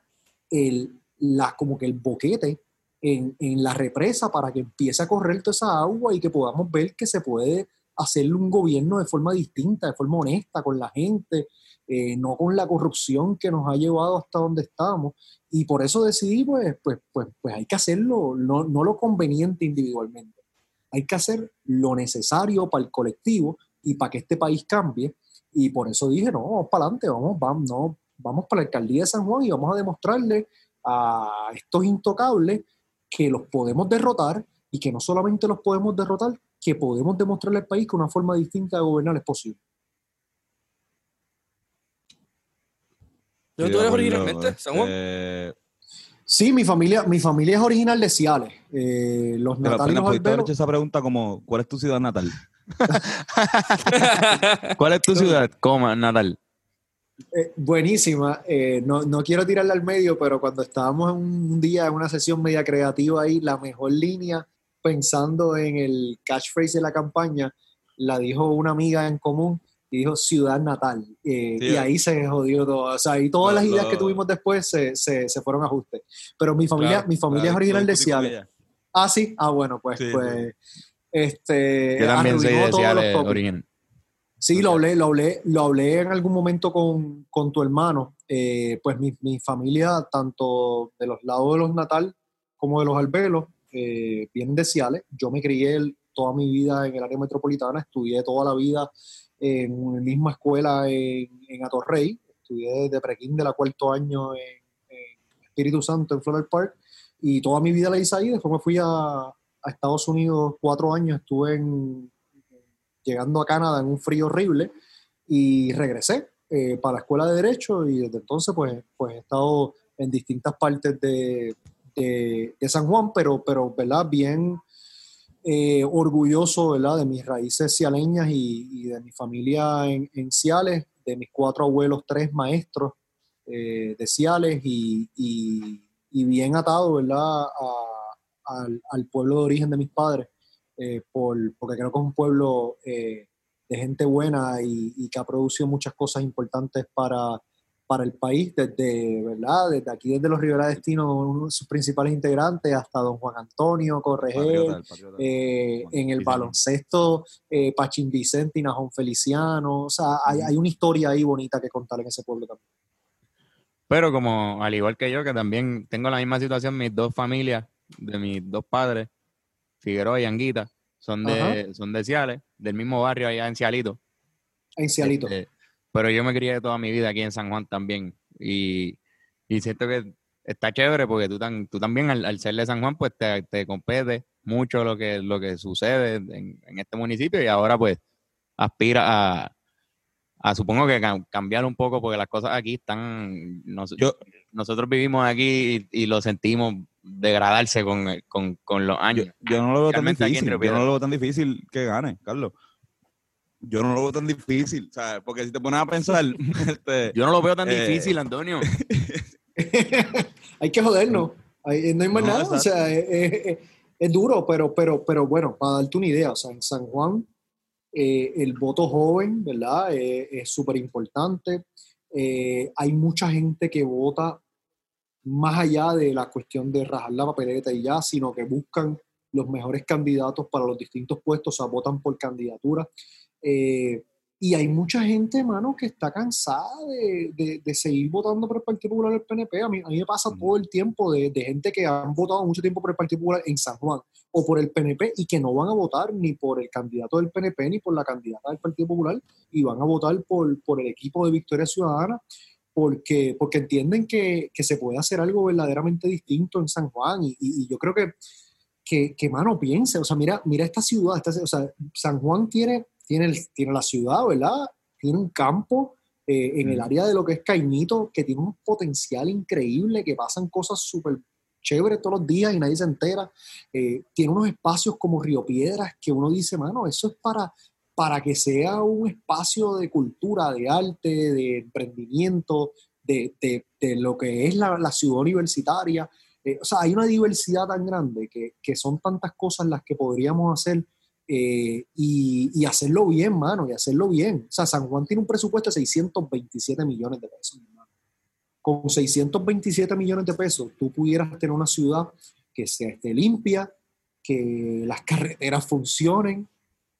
el, la, como que el boquete en, en la represa para que empiece a correr toda esa agua y que podamos ver que se puede hacer un gobierno de forma distinta, de forma honesta con la gente, eh, no con la corrupción que nos ha llevado hasta donde estamos. Y por eso decidí, pues, pues, pues, pues hay que hacerlo, no, no lo conveniente individualmente. Hay que hacer lo necesario para el colectivo y para que este país cambie. Y por eso dije, no, vamos para adelante, vamos, vamos, no, vamos para la alcaldía de San Juan y vamos a demostrarle a estos intocables que los podemos derrotar y que no solamente los podemos derrotar, que podemos demostrarle al país que una forma distinta de gobernar es posible. ¿De Sí, dónde tú eres originalmente, Juan? este, Sí, mi familia, mi familia es original de Ciales. Eh, los Pero, natales y Fernan, los ¿pudiste haber alberos- hecho esa pregunta como, ¿cuál es tu ciudad natal? ¿Cuál es tu ciudad? Coma, Natal. Eh, buenísima. Eh, no, no quiero tirarla al medio, pero cuando estábamos en un día en una sesión media creativa ahí, la mejor línea, pensando en el catchphrase de la campaña, la dijo una amiga en común y dijo ciudad natal. Eh, Sí, y ahí se jodió todo. O sea, y todas Lo- las ideas lo- que tuvimos después se, se, se fueron a ajuste. Pero mi familia, Claro, mi familia es original de Ciales. Ah, sí. Ah, bueno, pues, Sí, pues. Este, Yo también soy arruinó de todos los Ciales, tópicos. origen. Sí, lo hablé, lo hablé, lo hablé en algún momento con, con tu hermano. Eh, pues mi, mi familia, tanto de los lados de los natal como de los albelos, eh, vienen de Ciales. Yo me crié el- toda mi vida en el área metropolitana, estudié toda la vida en la misma escuela en, en Atorrey, estudié desde prekinder a cuarto año en, en Espíritu Santo, en Floral Park, y toda mi vida la hice ahí. Después me fui a, a Estados Unidos cuatro años, estuve en, llegando a Canadá en un frío horrible y regresé eh, para la escuela de Derecho y desde entonces pues, pues he estado en distintas partes de, de- de San Juan, pero, pero ¿verdad? bien eh, orgulloso ¿verdad? de mis raíces cialeñas y, y de mi familia en, en Ciales, de mis cuatro abuelos, tres maestros eh, de Ciales y, y- y bien atado ¿verdad? A- al, al pueblo de origen de mis padres eh, por, porque creo que es un pueblo eh, de gente buena y, y que ha producido muchas cosas importantes para, para el país, desde, ¿verdad? desde aquí, desde los Rivera Destino, uno de sus principales integrantes, hasta don Juan Antonio Corregel, eh, en el baloncesto, Pachín Vicente y Najón Feliciano, o sea, hay, hay una historia ahí bonita que contar en ese pueblo también. Pero como, al igual que yo, que también tengo la misma situación, mis dos familias, de mis dos padres, Figueroa y Anguita, son de, son de Ciales, del mismo barrio allá en Cialito. En Cialito. Este, pero yo me crié toda mi vida aquí en San Juan también. Y, y siento que está chévere porque tú, tan, tú también, al, al ser de San Juan, pues te, te compete mucho lo que, lo que sucede en, en este municipio y ahora pues aspira a, a supongo que cam- cambiar un poco porque las cosas aquí están... nos- Yo- nosotros vivimos aquí y, y lo sentimos degradarse con, con, con los años. yo no lo veo tan difícil. Yo no lo veo tan difícil que gane, Carlos. Yo no lo veo tan difícil, ¿sabes? Porque si te pones a pensar, este, Yo no lo veo tan Eh, difícil, Antonio. hay que jodernos. Hay- no hay más No, nada. O sea, es, es- es- es duro, pero, pero, pero bueno, para darte una idea, o sea, en San Juan eh, el voto joven, ¿verdad? Eh, es súper importante. Eh, hay mucha gente que vota más allá de la cuestión de rajar la papeleta y ya, sino que buscan los mejores candidatos para los distintos puestos, o sea, votan por candidatura. Eh, y hay mucha gente, mano, que está cansada de, de, seguir votando por el Partido Popular del PNP. A mí, a mí me pasa todo el tiempo de, de, gente que han votado mucho tiempo por el Partido Popular en San Juan o por el PNP y que no van a votar ni por el candidato del PNP ni por la candidata del Partido Popular y van a votar por, por el equipo de Victoria Ciudadana porque, porque entienden que, que se puede hacer algo verdaderamente distinto en San Juan. Y, y, yo creo que, que, que, mano, piense, o sea, mira, mira esta ciudad, esta, o sea, San Juan tiene tiene, tiene la ciudad, ¿verdad? Tiene un campo eh, en el área de lo que es Caimito que tiene un potencial increíble, que pasan cosas súper chéveres todos los días y nadie se entera. Eh, tiene unos espacios como Río Piedras que uno dice, mano, eso es para, para que sea un espacio de cultura, de arte, de emprendimiento, de, de, de lo que es la, la ciudad universitaria. Eh, o sea, hay una diversidad tan grande que, que, son tantas cosas las que podríamos hacer eh, y, hacerlo bien, mano, y hacerlo bien. O sea, San Juan tiene un presupuesto de 627 millones de pesos, hermano. Con 627 millones de pesos, tú pudieras tener una ciudad que sea, esté limpia, que las carreteras funcionen,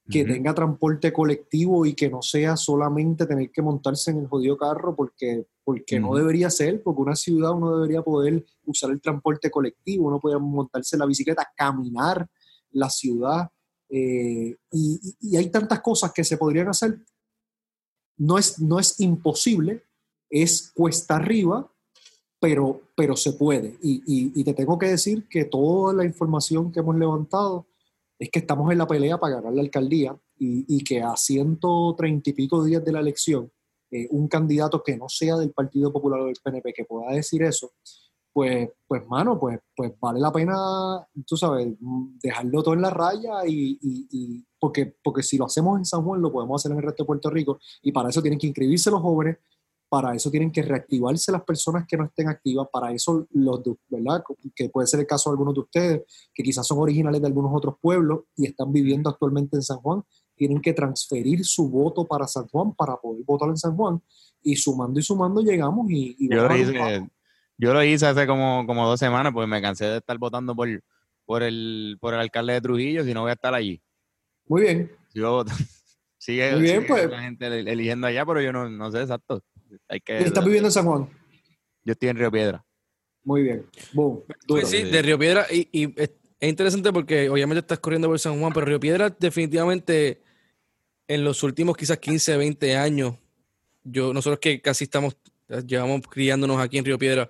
que tenga transporte colectivo y que no sea solamente tener que montarse en el jodido carro porque, porque no debería ser, porque una ciudad uno debería poder usar el transporte colectivo, uno puede montarse en la bicicleta, caminar la ciudad, eh, y, hay tantas cosas que se podrían hacer. No es, no es imposible, es cuesta arriba, pero, pero se puede. Y, y, te tengo que decir que toda la información que hemos levantado es que estamos en la pelea para ganar la alcaldía y, que a 130 y pico días de la elección, eh, un candidato que no sea del Partido Popular o del PNP que pueda decir eso, pues, pues mano, pues, pues vale la pena, tú sabes, dejarlo todo en la raya y, y, porque, porque si lo hacemos en San Juan, lo podemos hacer en el resto de Puerto Rico y para eso tienen que inscribirse los jóvenes, para eso tienen que reactivarse las personas que no estén activas, para eso los, ¿verdad? Que puede ser el caso de algunos de ustedes, que quizás son originales de algunos otros pueblos y están viviendo actualmente en San Juan, tienen que transferir su voto para San Juan para poder votar en San Juan y sumando y sumando llegamos y... y Yo yo lo hice hace como, como dos semanas, porque me cansé de estar votando por, por, el, por el alcalde de Trujillo, si no voy a estar allí. Muy bien. Yo sigue, Muy bien, pues. la gente eligiendo allá, pero yo no, no sé exacto. Hay que, ¿Estás viviendo en San Juan? Yo estoy en Río Piedra. Muy bien. Boom. Pues sí, de Río Piedra. Y, y, es interesante porque obviamente estás corriendo por San Juan, pero Río Piedra definitivamente en los últimos quizás 15, 20 años, yo, nosotros que casi estamos llevamos criándonos aquí en Río Piedra.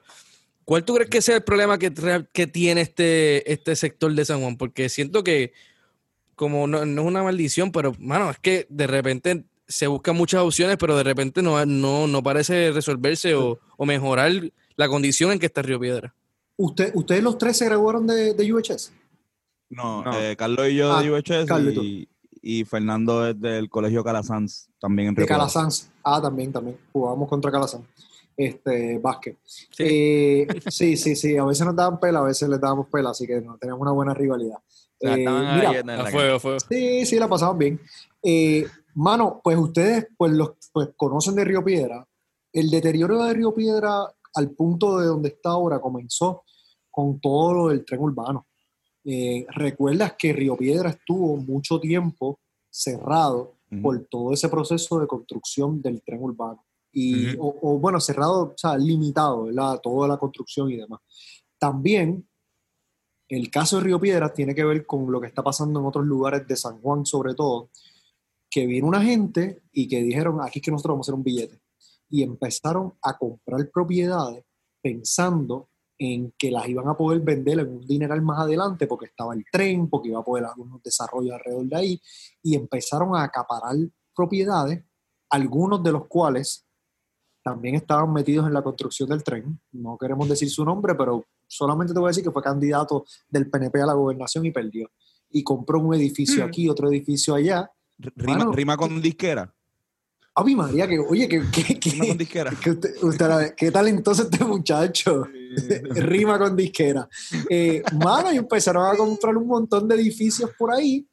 ¿Cuál tú crees que sea el problema que, que tiene este, este sector de San Juan? Porque siento que, como no, es una maldición, pero, mano, es que de repente se buscan muchas opciones, pero de repente no, no, no parece resolverse o, o, mejorar la condición en que está Río Piedra. ¿Usted, ¿Ustedes los tres se graduaron de, de UHS? No, eh, Carlos y yo de ah, UHS y, y, Fernando es del Colegio Calasanz, también en Río De Calasanz, ah, también, también. Jugamos contra Calasanz este, básquet. Sí. Eh, sí, sí, sí, a veces nos daban pela, a veces les dábamos pela, así que no, teníamos una buena rivalidad. Eh, mira, fuego, fuego. Sí, sí, la pasaban bien. Eh, mano, pues ustedes pues, los, pues, conocen de Río Piedra. El deterioro de Río Piedra al punto de donde está ahora comenzó con todo lo del tren urbano. Eh, recuerdas que Río Piedra estuvo mucho tiempo cerrado por todo ese proceso de construcción del tren urbano y, o, bueno, cerrado, o sea, limitado, ¿verdad? Toda la construcción y demás. También el caso de Río Piedras tiene que ver con lo que está pasando en otros lugares de San Juan, sobre todo, que vino una gente y que dijeron, aquí es que nosotros vamos a hacer un billete. Y empezaron a comprar propiedades pensando en que las iban a poder vender en un dineral más adelante porque estaba el tren, porque iba a poder haber algunos desarrollos alrededor de ahí, y empezaron a acaparar propiedades, algunos de los cuales también estaban metidos en la construcción del tren. No queremos decir su nombre, pero solamente te voy a decir que fue candidato del PNP a la gobernación y perdió. Y compró un edificio hmm. aquí, otro edificio allá. Rima, con disquera. Ave María, que, oye, que, Rima con disquera. usted, qué talentoso este muchacho. Rima con disquera. Eh, mano, y empezaron a comprar un montón de edificios por ahí,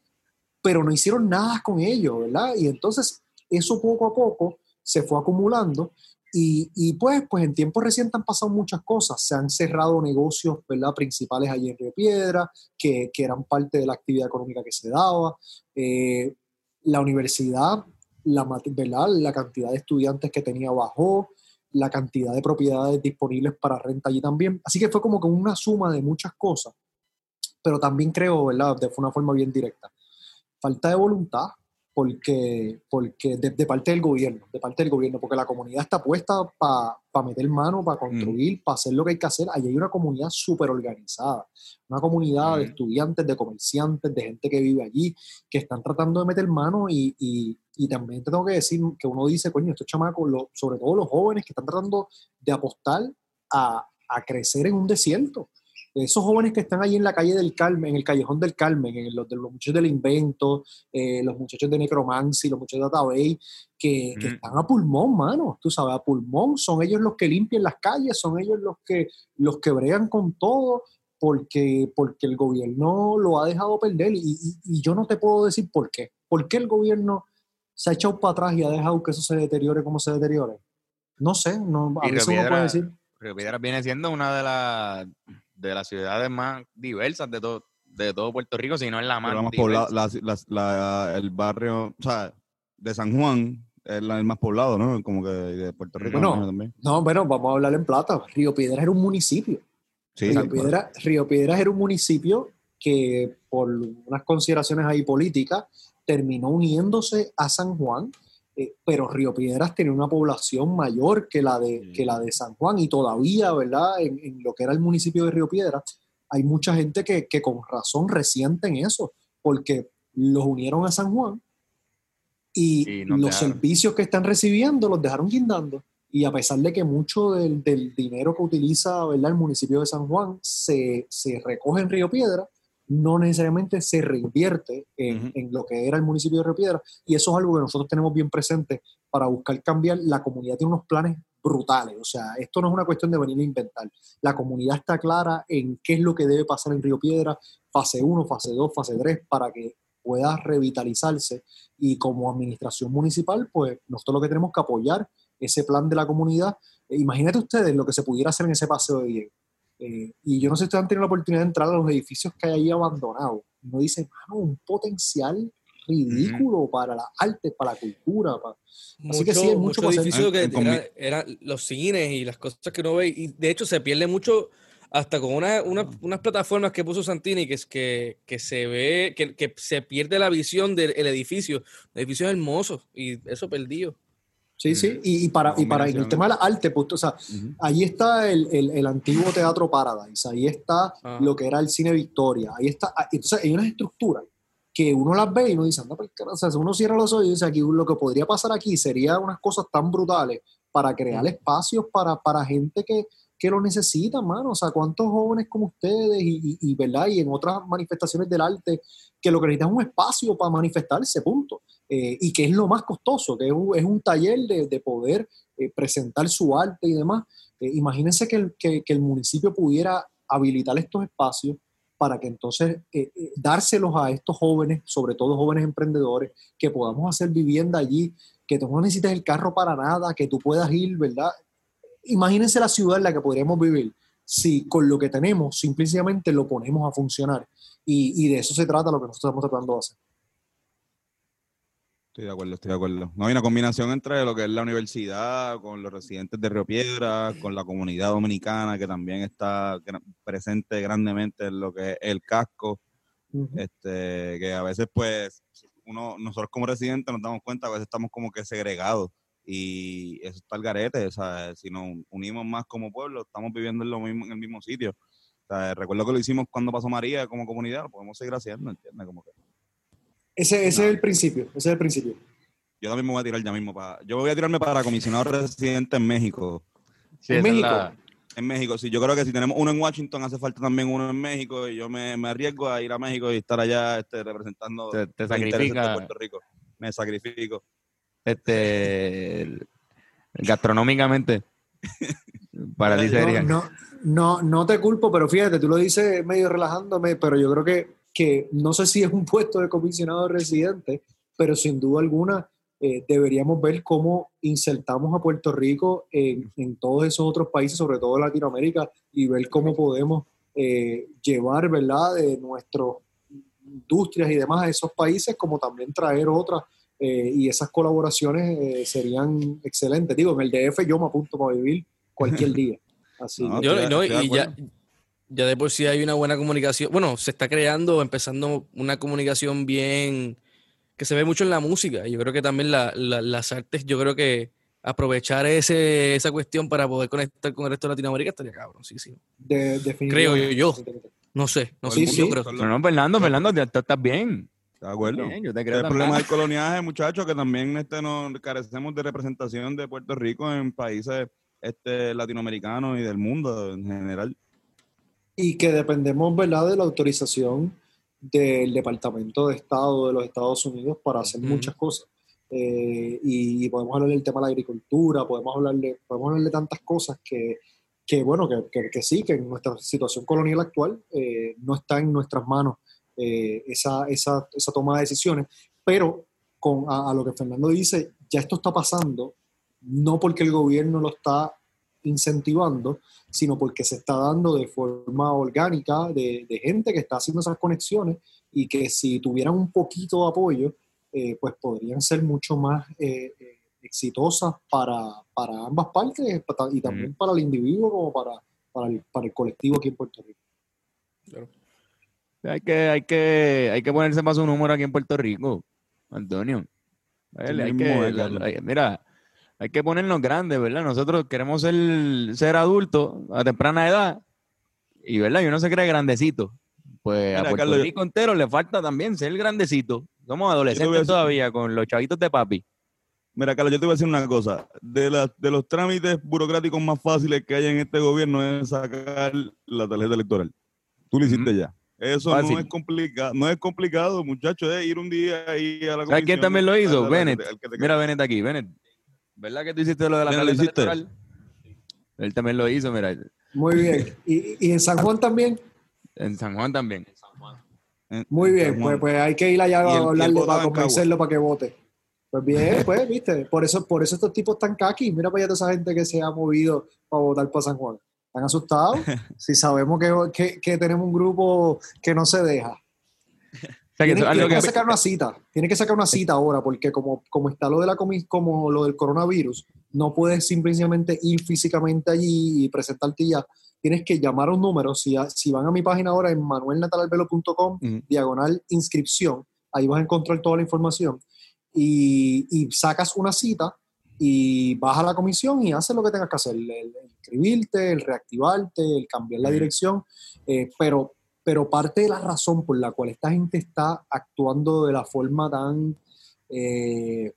pero no hicieron nada con ellos, ¿verdad? Y entonces, eso poco a poco se fue acumulando Y, y, pues, pues en tiempos recientes han pasado muchas cosas. Se han cerrado negocios ¿verdad? principales allí en Río Piedra, que, que eran parte de la actividad económica que se daba. Eh, la universidad, la, ¿verdad? la cantidad de estudiantes que tenía bajó, la cantidad de propiedades disponibles para renta allí también. Así que fue como que una suma de muchas cosas. Pero también creo, ¿verdad? De una forma bien directa. Falta de voluntad, porque, porque de, parte del gobierno, de parte del gobierno, porque la comunidad está puesta para meter mano, para construir, para hacer lo que hay que hacer. Allí hay una comunidad súper organizada, una comunidad de estudiantes, de comerciantes, de gente que vive allí, que están tratando de meter mano y, y, y también tengo que decir que uno dice, coño, estos chamacos, sobre todo los jóvenes que están tratando de apostar a, a crecer en un desierto esos jóvenes que están ahí en la calle del Carmen, en el callejón del Carmen, en los, de los muchachos del invento, eh, los muchachos de Necromancy, los muchachos de Database, que, que, están a pulmón, mano, tú sabes, a pulmón, son ellos los que limpian las calles, son ellos los que, los que bregan con todo, porque, porque el gobierno lo ha dejado perder y, y, yo no te puedo decir por qué. ¿Por qué el gobierno se ha echado para atrás y ha dejado que eso se deteriore como se deteriore? No sé, no, a veces uno puede decir. Río Piedras viene siendo una de las de las ciudades más diversas de todo, de todo Puerto Rico, sino en la más, la, el barrio, o sea, de San Juan es el más poblado, ¿no? Como que de Puerto Rico no, también. No, bueno, vamos a hablar en plata. Río Piedras era un municipio. Sí, Río, Piedras, Río Piedras era un municipio que por unas consideraciones ahí políticas terminó uniéndose a San Juan eh, pero Río Piedras tenía una población mayor que la de, que la de San Juan y todavía, ¿verdad? En, lo que era el municipio de Río Piedras, hay mucha gente que, que con razón resienten eso, porque los unieron a San Juan y los servicios que están recibiendo los dejaron guindando. Y a pesar de que mucho del, del dinero que utiliza ¿verdad? el municipio de San Juan se, se recoge en Río Piedras, no necesariamente se reinvierte en, lo que era el municipio de Río Piedra y eso es algo que nosotros tenemos bien presente para buscar cambiar. La comunidad tiene unos planes brutales, o sea, esto no es una cuestión de venir a inventar. La comunidad está clara en qué es lo que debe pasar en Río Piedra, fase 1, fase 2, fase 3, para que pueda revitalizarse y como administración municipal, pues nosotros lo que tenemos que apoyar ese plan de la comunidad. imagínate ustedes lo que se pudiera hacer en ese paseo de Diego eh, y yo no sé si ustedes han tenido la oportunidad de entrar a los edificios que hay ahí abandonados. Uno dice, mano, un potencial ridículo para las artes, para la cultura. Así que sí, hay mucho, mucho edificios que eran los cines y las cosas que uno ve. Y de hecho se pierde mucho hasta con una, unas plataformas que puso Santini que, es que, que se ve, que, que, se pierde la visión del edificio. El edificio es hermoso y eso perdido. Sí, sí, y, para, y para el tema de la arte, pues, o sea, ahí está el, el, antiguo Teatro Paradise, ahí está lo que era el Cine Victoria, ahí está, ah, entonces hay unas estructuras que uno las ve y uno dice, anda, pues, o sea, uno cierra los ojos y dice, aquí lo que podría pasar aquí sería unas cosas tan brutales para crear espacios para, para gente que, que lo necesitan, mano. O sea, cuántos jóvenes como ustedes y, y, ¿verdad? Y en otras manifestaciones del arte que lo que necesitan es un espacio para manifestarse, punto. Eh, y que es lo más costoso, que es un, es un taller de, de poder eh, presentar su arte y demás. Eh, imagínense que el, que, el, municipio pudiera habilitar estos espacios para que entonces dárselos a estos jóvenes, sobre todo jóvenes emprendedores, que podamos hacer vivienda allí, que tú no necesites el carro para nada, que tú puedas ir, ¿verdad? Imagínense la ciudad en la que podríamos vivir si con lo que tenemos simplemente lo ponemos a funcionar. Y, de eso se trata lo que nosotros estamos tratando de hacer. Estoy de acuerdo, estoy de acuerdo. No hay una combinación entre lo que es la universidad, con los residentes de Río Piedra, con la comunidad dominicana que también está presente grandemente en lo que es el casco. este, que a veces, pues, uno, nosotros como residentes nos damos cuenta, a veces estamos como que segregados y eso está el garete, o sea, si nos unimos más como pueblo, estamos viviendo en, lo mismo, en el mismo sitio. Recuerdo que lo hicimos cuando pasó María como comunidad, lo podemos seguir haciendo, ¿entiendes? Como que, ese, ese es el principio, ese es el principio. Yo también me voy a tirar ya mismo para... Yo voy a tirarme para comisionado residente en México. ¿En México? en México, sí. Yo creo que si tenemos uno en Washington, hace falta también uno en México y yo me, me arriesgo a ir a México y estar allá este, representando te, te sacrifica. de Puerto Rico. Me sacrifico este, gastronómicamente, para ti sería. No, no, no, te culpo, pero fíjate, tú lo dices medio relajándome, pero yo creo que, que no sé si es un puesto de comisionado residente, pero sin duda alguna eh, deberíamos ver cómo insertamos a Puerto Rico en, en, todos esos otros países, sobre todo Latinoamérica, y ver cómo podemos eh, llevar, ¿verdad?, de nuestras industrias y demás a esos países, como también traer otras. Eh, y esas colaboraciones serían excelentes. Digo, en el DF yo me apunto para vivir cualquier día. Así. No, yo, no, y ya, ya de por sí hay una buena comunicación. Bueno, se está creando, empezando una comunicación bien que se ve mucho en la música. Y yo creo que también las artes, yo creo que aprovechar ese, esa cuestión para poder conectar con el resto de Latinoamérica estaría cabrón, sí, sí. De, creo yo, yo. No sé, no sé. Sí, Pero, no, Fernando, Fernando, estás bien. De acuerdo. yo te creo el problema del coloniaje, muchachos, que también este, nos carecemos de representación de Puerto Rico en países este, latinoamericanos y del mundo en general. Y que dependemos, ¿verdad?, de la autorización del Departamento de Estado de los Estados Unidos para hacer muchas cosas. Eh, y, podemos hablar del tema de la agricultura, podemos hablar de, podemos hablar de tantas cosas que, que bueno, que, que, sí, que en nuestra situación colonial actual eh, no está en nuestras manos eh, esa, esa, esa, toma de decisiones, pero con, a, lo que Fernando dice, ya esto está pasando, no porque el gobierno lo está incentivando, sino porque se está dando de forma orgánica de, gente que está haciendo esas conexiones y que si tuvieran un poquito de apoyo, eh, pues podrían ser mucho más eh, eh, exitosas para, para, ambas partes y también para el individuo como para, para, el, para el colectivo aquí en Puerto Rico. Hay que, hay que, hay que ponerse más un número aquí en Puerto Rico, Antonio. Hay que, mira, hay que ponernos grandes, ¿verdad? Nosotros queremos ser, ser adultos a temprana edad y, ¿verdad? Y uno se cree grandecito. Pues a Puerto Rico entero le falta también ser grandecito. Somos adolescentes todavía con los chavitos de papi. Mira, Carlos, yo te voy a decir una cosa. De, la, de los trámites burocráticos más fáciles que hay en este gobierno es sacar la tarjeta electoral. Tú lo hiciste ya. Eso no es complicado, no es complicado, muchachos, es ir un día ahí a la comisión. ¿Sabes quién también lo hizo? Bennett. Mira Bennett aquí, Bennett. ¿Verdad que tú hiciste lo de la tarjeta electoral? Él también lo hizo, mira. Muy bien. ¿Y, en San Juan también? En San Juan también. Muy bien, pues, pues hay que ir allá a hablarle para convencerlo para que vote. Pues bien, pues, viste, por eso, por eso estos tipos están caqui. Mira para allá toda esa gente que se ha movido para votar para San Juan. ¿Están asustados? si sabemos que, que tenemos un grupo que no se deja tiene, que, sacar una cita, tiene que sacar una cita ahora, porque como, como está lo de la como lo del coronavirus, no puedes simplemente ir físicamente allí y presentarte ya. Tienes que llamar a un número. Si, si van a mi página ahora en manuelnatalalvelo.com, diagonal inscripción, ahí vas a encontrar toda la información. Y, y, sacas una cita y vas a la comisión y haces lo que tengas que hacer: el, inscribirte, el reactivarte, el cambiar la dirección. Eh, pero pero parte de la razón por la cual esta gente está actuando de la forma tan, eh,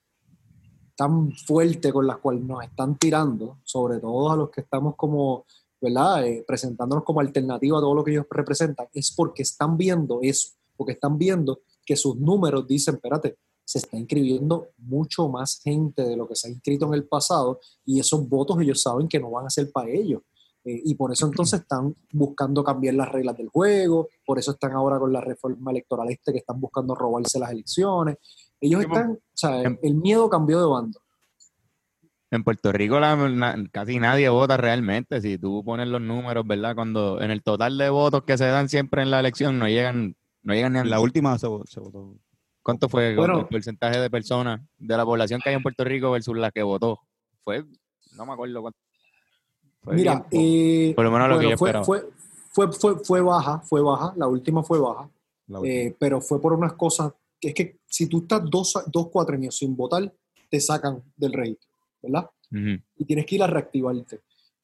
tan fuerte con la cual nos están tirando, sobre todo a los que estamos como, ¿verdad? Eh, presentándonos como alternativa a todo lo que ellos representan, es porque están viendo eso, porque están viendo que sus números dicen, espérate, se está inscribiendo mucho más gente de lo que se ha inscrito en el pasado y esos votos ellos saben que no van a ser para ellos. Eh, y por eso entonces están buscando cambiar las reglas del juego, por eso están ahora con la reforma electoral este que están buscando robarse las elecciones. Ellos están, o sea, el miedo cambió de bando. En Puerto Rico casi nadie vota realmente. Si tú pones los números, ¿verdad? Cuando en el total de votos que se dan siempre en la elección no llegan, no llegan ni a... La última se, votó. ¿Cuánto fue el porcentaje de personas de la población que hay en Puerto Rico versus la que votó? Fue, no me acuerdo cuánto Mira, eh, por lo menos lo que fue, fue, fue, fue, baja, fue baja, la última fue baja, eh, pero fue por unas cosas, que es que si tú estás dos, dos años sin votar, te sacan del registro, ¿verdad? Y tienes que ir a reactivarte.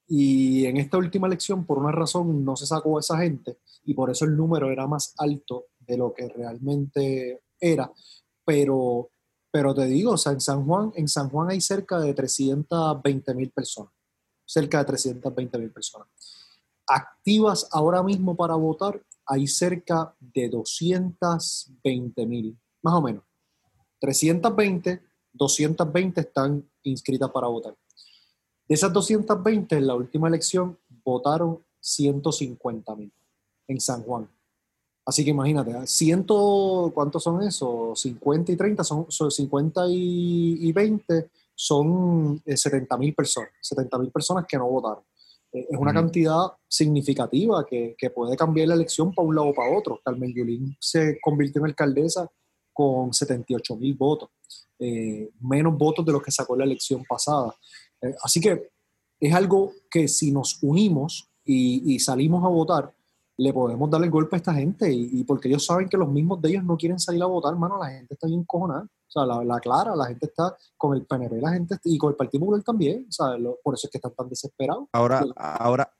Y en esta última elección, por una razón, no se sacó a esa gente y por eso el número era más alto de lo que realmente era. Pero, pero te digo, o sea, en San Juan, en San Juan hay cerca de 320 mil personas cerca de 320 mil personas. Activas ahora mismo para votar hay cerca de 220 mil, más o menos. 320, 220 están inscritas para votar. De esas 220, en la última elección votaron 150 mil en San Juan. Así que imagínate, ¿eh? ciento, ¿cuántos son esos? 50 y 30, son, son 50 y, y 20, son 70 mil personas, 70 mil personas que no votaron. Eh, es una cantidad significativa que, que puede cambiar la elección para un lado o para otro. Carmen Yulín se convirtió en alcaldesa con 78 mil votos, eh, menos votos de los que sacó la elección pasada. Eh, así que es algo que si nos unimos y, y salimos a votar, le podemos dar el golpe a esta gente y, y porque ellos saben que los mismos de ellos no quieren salir a votar, hermano, la gente está bien cojonada. O sea, la, la clara, la gente está con el PNP, la gente y con el Partido Popular también. O sea, lo- por eso es que están tan desesperados. Ahora, Sí. ahora,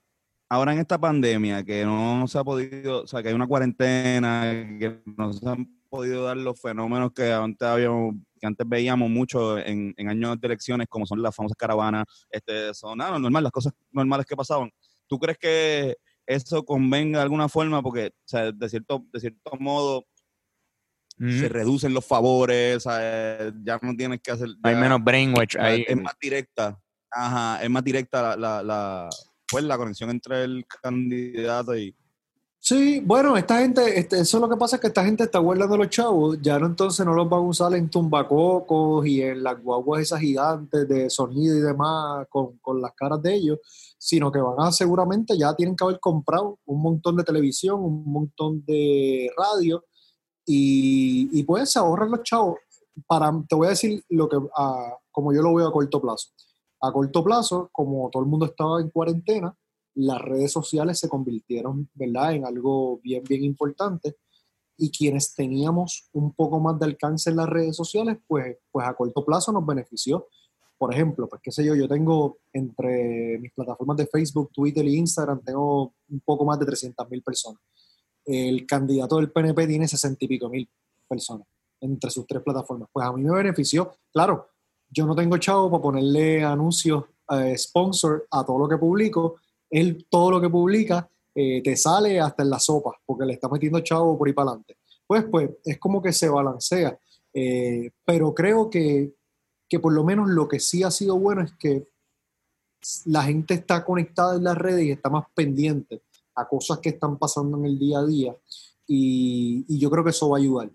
ahora en esta pandemia que no se ha podido, o sea, que hay una cuarentena, que no se han podido dar los fenómenos que antes habíamos, que antes veíamos mucho en, en años de elecciones, como son las famosas caravanas, este, son nada, normal, las cosas normales que pasaban. ¿Tú crees que eso convenga de alguna forma? Porque, o sea, de cierto, de cierto modo, se reducen los favores, ya no tienes que hacer. Hay menos brainwash ahí. Es más directa. Ajá, es más directa la, la, la- pues la conexión entre el candidato y. Sí, bueno, esta gente, este, eso es lo que pasa es que esta gente está guardando los chavos, ya no entonces no los van a usar en tumbacocos y en las guaguas esas gigantes de sonido y demás con, con las caras de ellos, sino que van a seguramente ya tienen que haber comprado un montón de televisión, un montón de radio y, y pues se ahorran los chavos. Para, te voy a decir lo que, ah, como yo lo veo a corto plazo. A corto plazo, como todo el mundo estaba en cuarentena, las redes sociales se convirtieron, ¿verdad?, en algo bien, bien importante. Y quienes teníamos un poco más de alcance en las redes sociales, pues, pues a corto plazo nos benefició. Por ejemplo, pues qué sé yo, yo tengo entre mis plataformas de Facebook, Twitter y Instagram, tengo un poco más de 300 mil personas. El candidato del PNP tiene 60 y pico mil personas entre sus tres plataformas. Pues a mí me benefició. Claro, yo no tengo chavo para ponerle anuncios, eh, sponsor a todo lo que publico, él todo lo que publica eh, te sale hasta en la sopa, porque le está metiendo chavo por ahí para adelante. Pues, pues es como que se balancea. Eh, pero creo que, que por lo menos lo que sí ha sido bueno es que la gente está conectada en las redes y está más pendiente a cosas que están pasando en el día a día. Y, y yo creo que eso va a ayudar.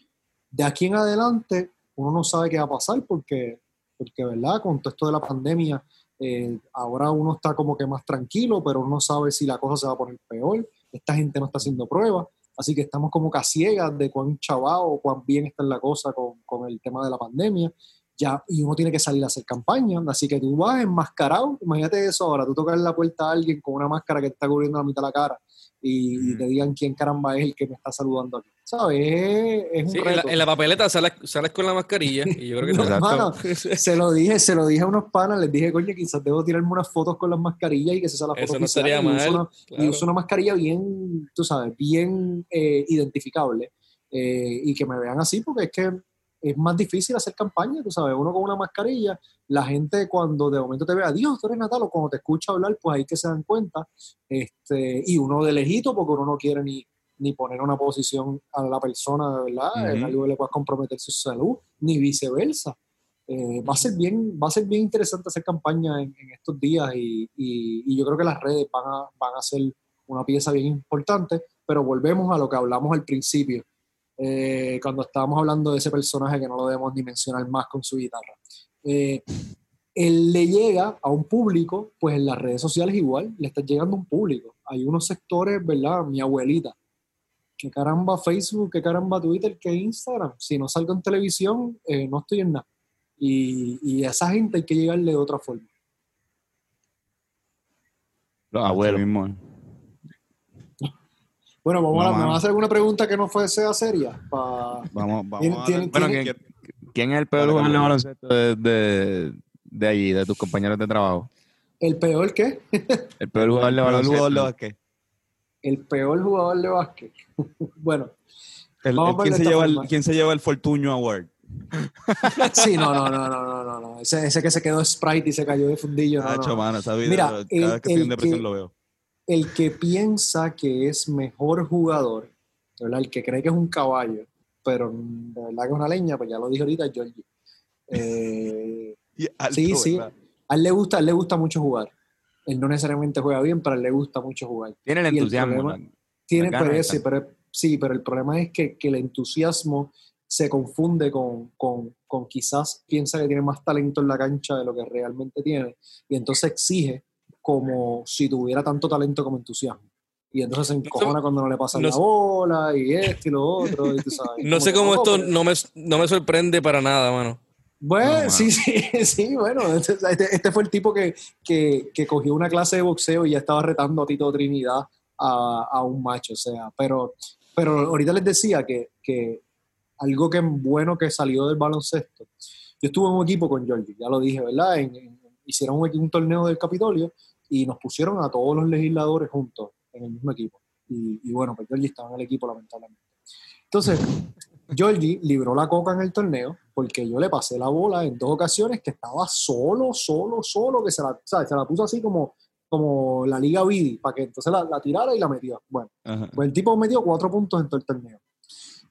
De aquí en adelante, uno no sabe qué va a pasar porque, porque ¿verdad? Con todo esto de la pandemia, eh, ahora uno está como que más tranquilo, pero uno no sabe si la cosa se va a poner peor. Esta gente no está haciendo pruebas, así que estamos como que a ciegas de cuán chavado o cuán bien está la cosa con, con el tema de la pandemia. Ya, y uno tiene que salir a hacer campaña, así que tú vas enmascarado, imagínate eso ahora, tú tocas la puerta a alguien con una máscara que te está cubriendo la mitad de la cara y, y te digan quién caramba es el que me está saludando aquí, ¿sabes? Es, es un Sí, en, la, reto. en la papeleta sales, sales con la mascarilla y yo creo que No, hermano, se lo dije, se lo dije a unos panas, les dije, coño, quizás debo tirarme unas fotos con las mascarillas y que se sea la foto Eso no estaría y uso mal, una- y uso una mascarilla bien, tú sabes, bien eh, identificable eh, y que me vean así porque es que es más difícil hacer campaña, tú sabes, uno con una mascarilla, la gente cuando de momento te vea, Dios, tú eres Natal, o cuando te escucha hablar, pues ahí que se dan cuenta, este, y uno de lejito porque uno no quiere ni, ni poner una posición a la persona, de verdad, en Ujú. algo que le pueda comprometer su salud, ni viceversa. Eh, va, a ser bien, va a ser bien interesante hacer campaña en, en estos días y, y- y yo creo que las redes van a, van a ser una pieza bien importante, pero volvemos a lo que hablamos al principio, eh, cuando estábamos hablando de ese personaje que no lo debemos ni mencionar más con su guitarra. Eh, él le llega a un público, pues en las redes sociales igual, le está llegando un público. Hay unos sectores, ¿verdad? Mi abuelita, que caramba Facebook, que caramba Twitter, que Instagram. Si no salgo en televisión, eh, no estoy en nada. Y, y a esa gente hay que llegarle de otra forma. Los abuelos. mismo. Bueno, vamos No, a, ¿me mano. vas a hacer alguna pregunta que no fue sea seria? Pa- Vamos, vamos a dar- Bueno, ¿quién, quién es el peor jugador de baloncesto de, de, de allí, de tus compañeros de trabajo? ¿El peor qué? El peor jugador de el baloncesto. El peor jugador de básquet. bueno, El- ¿quién, se lleva el. ¿Quién se lleva el Fortuño Award? sí, no, no, no, no, no, no, no. Ese, ese que se quedó Sprite y se cayó de fundillo. no, no, no. mano, esa vida, Mira, cada el- vez que estoy en depresión que- lo veo. el que piensa que es mejor jugador, ¿verdad? el que cree que es un caballo, pero de verdad que es una leña, pues ya lo dije ahorita, Georgie. Eh, alto, sí, sí. ¿verdad? A él le gusta, a él le gusta mucho jugar. Él no necesariamente juega bien, pero le gusta mucho jugar. Tiene el el entusiasmo. problema- ¿no? Tiene, pero, están. ese, pero, sí, pero el problema es que, que el entusiasmo se confunde con, con, con, quizás piensa que tiene más talento en la cancha de lo que realmente tiene y entonces exige como si tuviera tanto talento como entusiasmo. Y entonces se encojona cuando no le pasa no la sé- bola y esto y lo otro. y tú sabes, No sé cómo esto no me, no me sorprende para nada, mano. Bueno, No, sí, sí, sí, bueno, este, este- este fue el tipo que, que, que cogió una clase de boxeo y ya estaba retando a Tito Trinidad a, a un macho, o sea, pero, pero ahorita les decía que, que algo que bueno que salió del baloncesto, yo estuve en un equipo con Georgie, ya lo dije, ¿verdad? En- en- hicieron un, un torneo del Capitolio y nos pusieron a todos los legisladores juntos en el mismo equipo. Y, y bueno, pues Georgie estaba en el equipo lamentablemente. Entonces, Georgie libró la coca en el torneo porque yo le pasé la bola en dos ocasiones que estaba solo, solo, solo, que se la, ¿sabes? Se la puso así como, como la Liga Vidi, para que entonces la, la tirara y la metió. Bueno, Ajá. pues el tipo metió cuatro puntos en todo el torneo.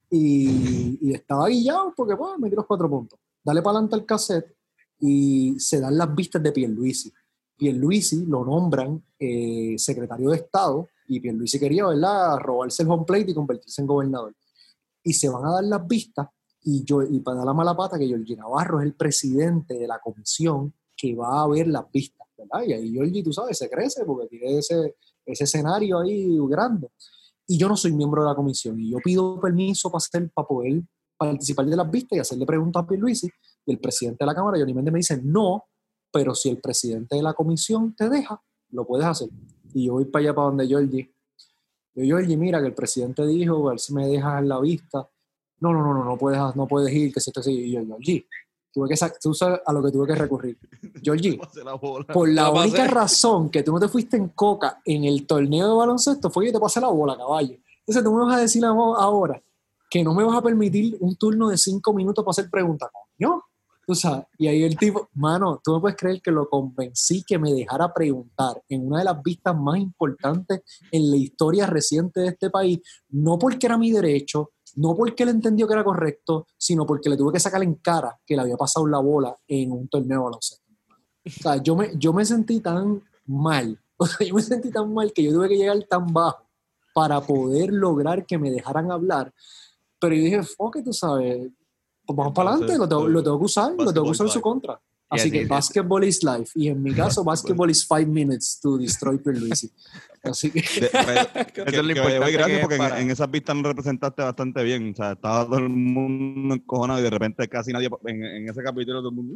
Y, y estaba guillado porque, bueno, metió los cuatro puntos. Dale para adelante al cassette y se dan las vistas de Pierluisi. Pierluisi lo nombran eh, secretario de Estado y Pierluisi quería, ¿verdad?, robarse el home plate y convertirse en gobernador. Y se van a dar las vistas y, yo, y para dar la mala pata que Giorgi Navarro es el presidente de la comisión que va a ver las vistas, ¿verdad? Y ahí Giorgi, tú sabes, se crece porque tiene ese, ese escenario ahí grande. Y yo no soy miembro de la comisión y yo pido permiso para, hacer, para poder participar de las vistas y hacerle preguntas a Pierluisi y el presidente de la Cámara, Johnny Méndez, me dice, no, pero si el presidente de la comisión te deja, lo puedes hacer. Y yo voy para allá, para donde Georgie. Yo, Georgie, mira, que el presidente dijo, a ver si me dejas en la vista. No, no, no, no, no puedes, no puedes ir, que si esto así. Y yo, Georgie, tuve que tú sabes a lo que tuve que recurrir. Georgie, la por la La pasé. única razón que tú no te fuiste en coca en el torneo de baloncesto fue que te pasé la bola, caballo. Entonces tú me vas a decir ahora que no me vas a permitir un turno de cinco minutos para hacer preguntas. Coño, tú sabes. Y ahí el tipo, mano, tú me puedes creer que lo convencí que me dejara preguntar en una de las vistas más importantes en la historia reciente de este país, no porque era mi derecho, no porque él entendió que era correcto, sino porque le tuve que sacar en cara que le había pasado la bola en un torneo de baloncesto. O sea, yo me, yo me sentí tan mal, o sea, yo me sentí tan mal que yo tuve que llegar tan bajo para poder lograr que me dejaran hablar. Pero yo dije, it, tú sabes, pues vamos para adelante, lo tengo, lo tengo que usar, lo tengo que usar en su contra. Así que basketball is life. Y en mi caso, basketball is five minutes to destroy Pierluisi. Así que, De- Eso es lo importante gracias porque en- para- en, esas vistas nos representaste bastante bien. O sea, estaba todo el mundo encojonado y de repente casi nadie en, en ese capítulo todo el mundo.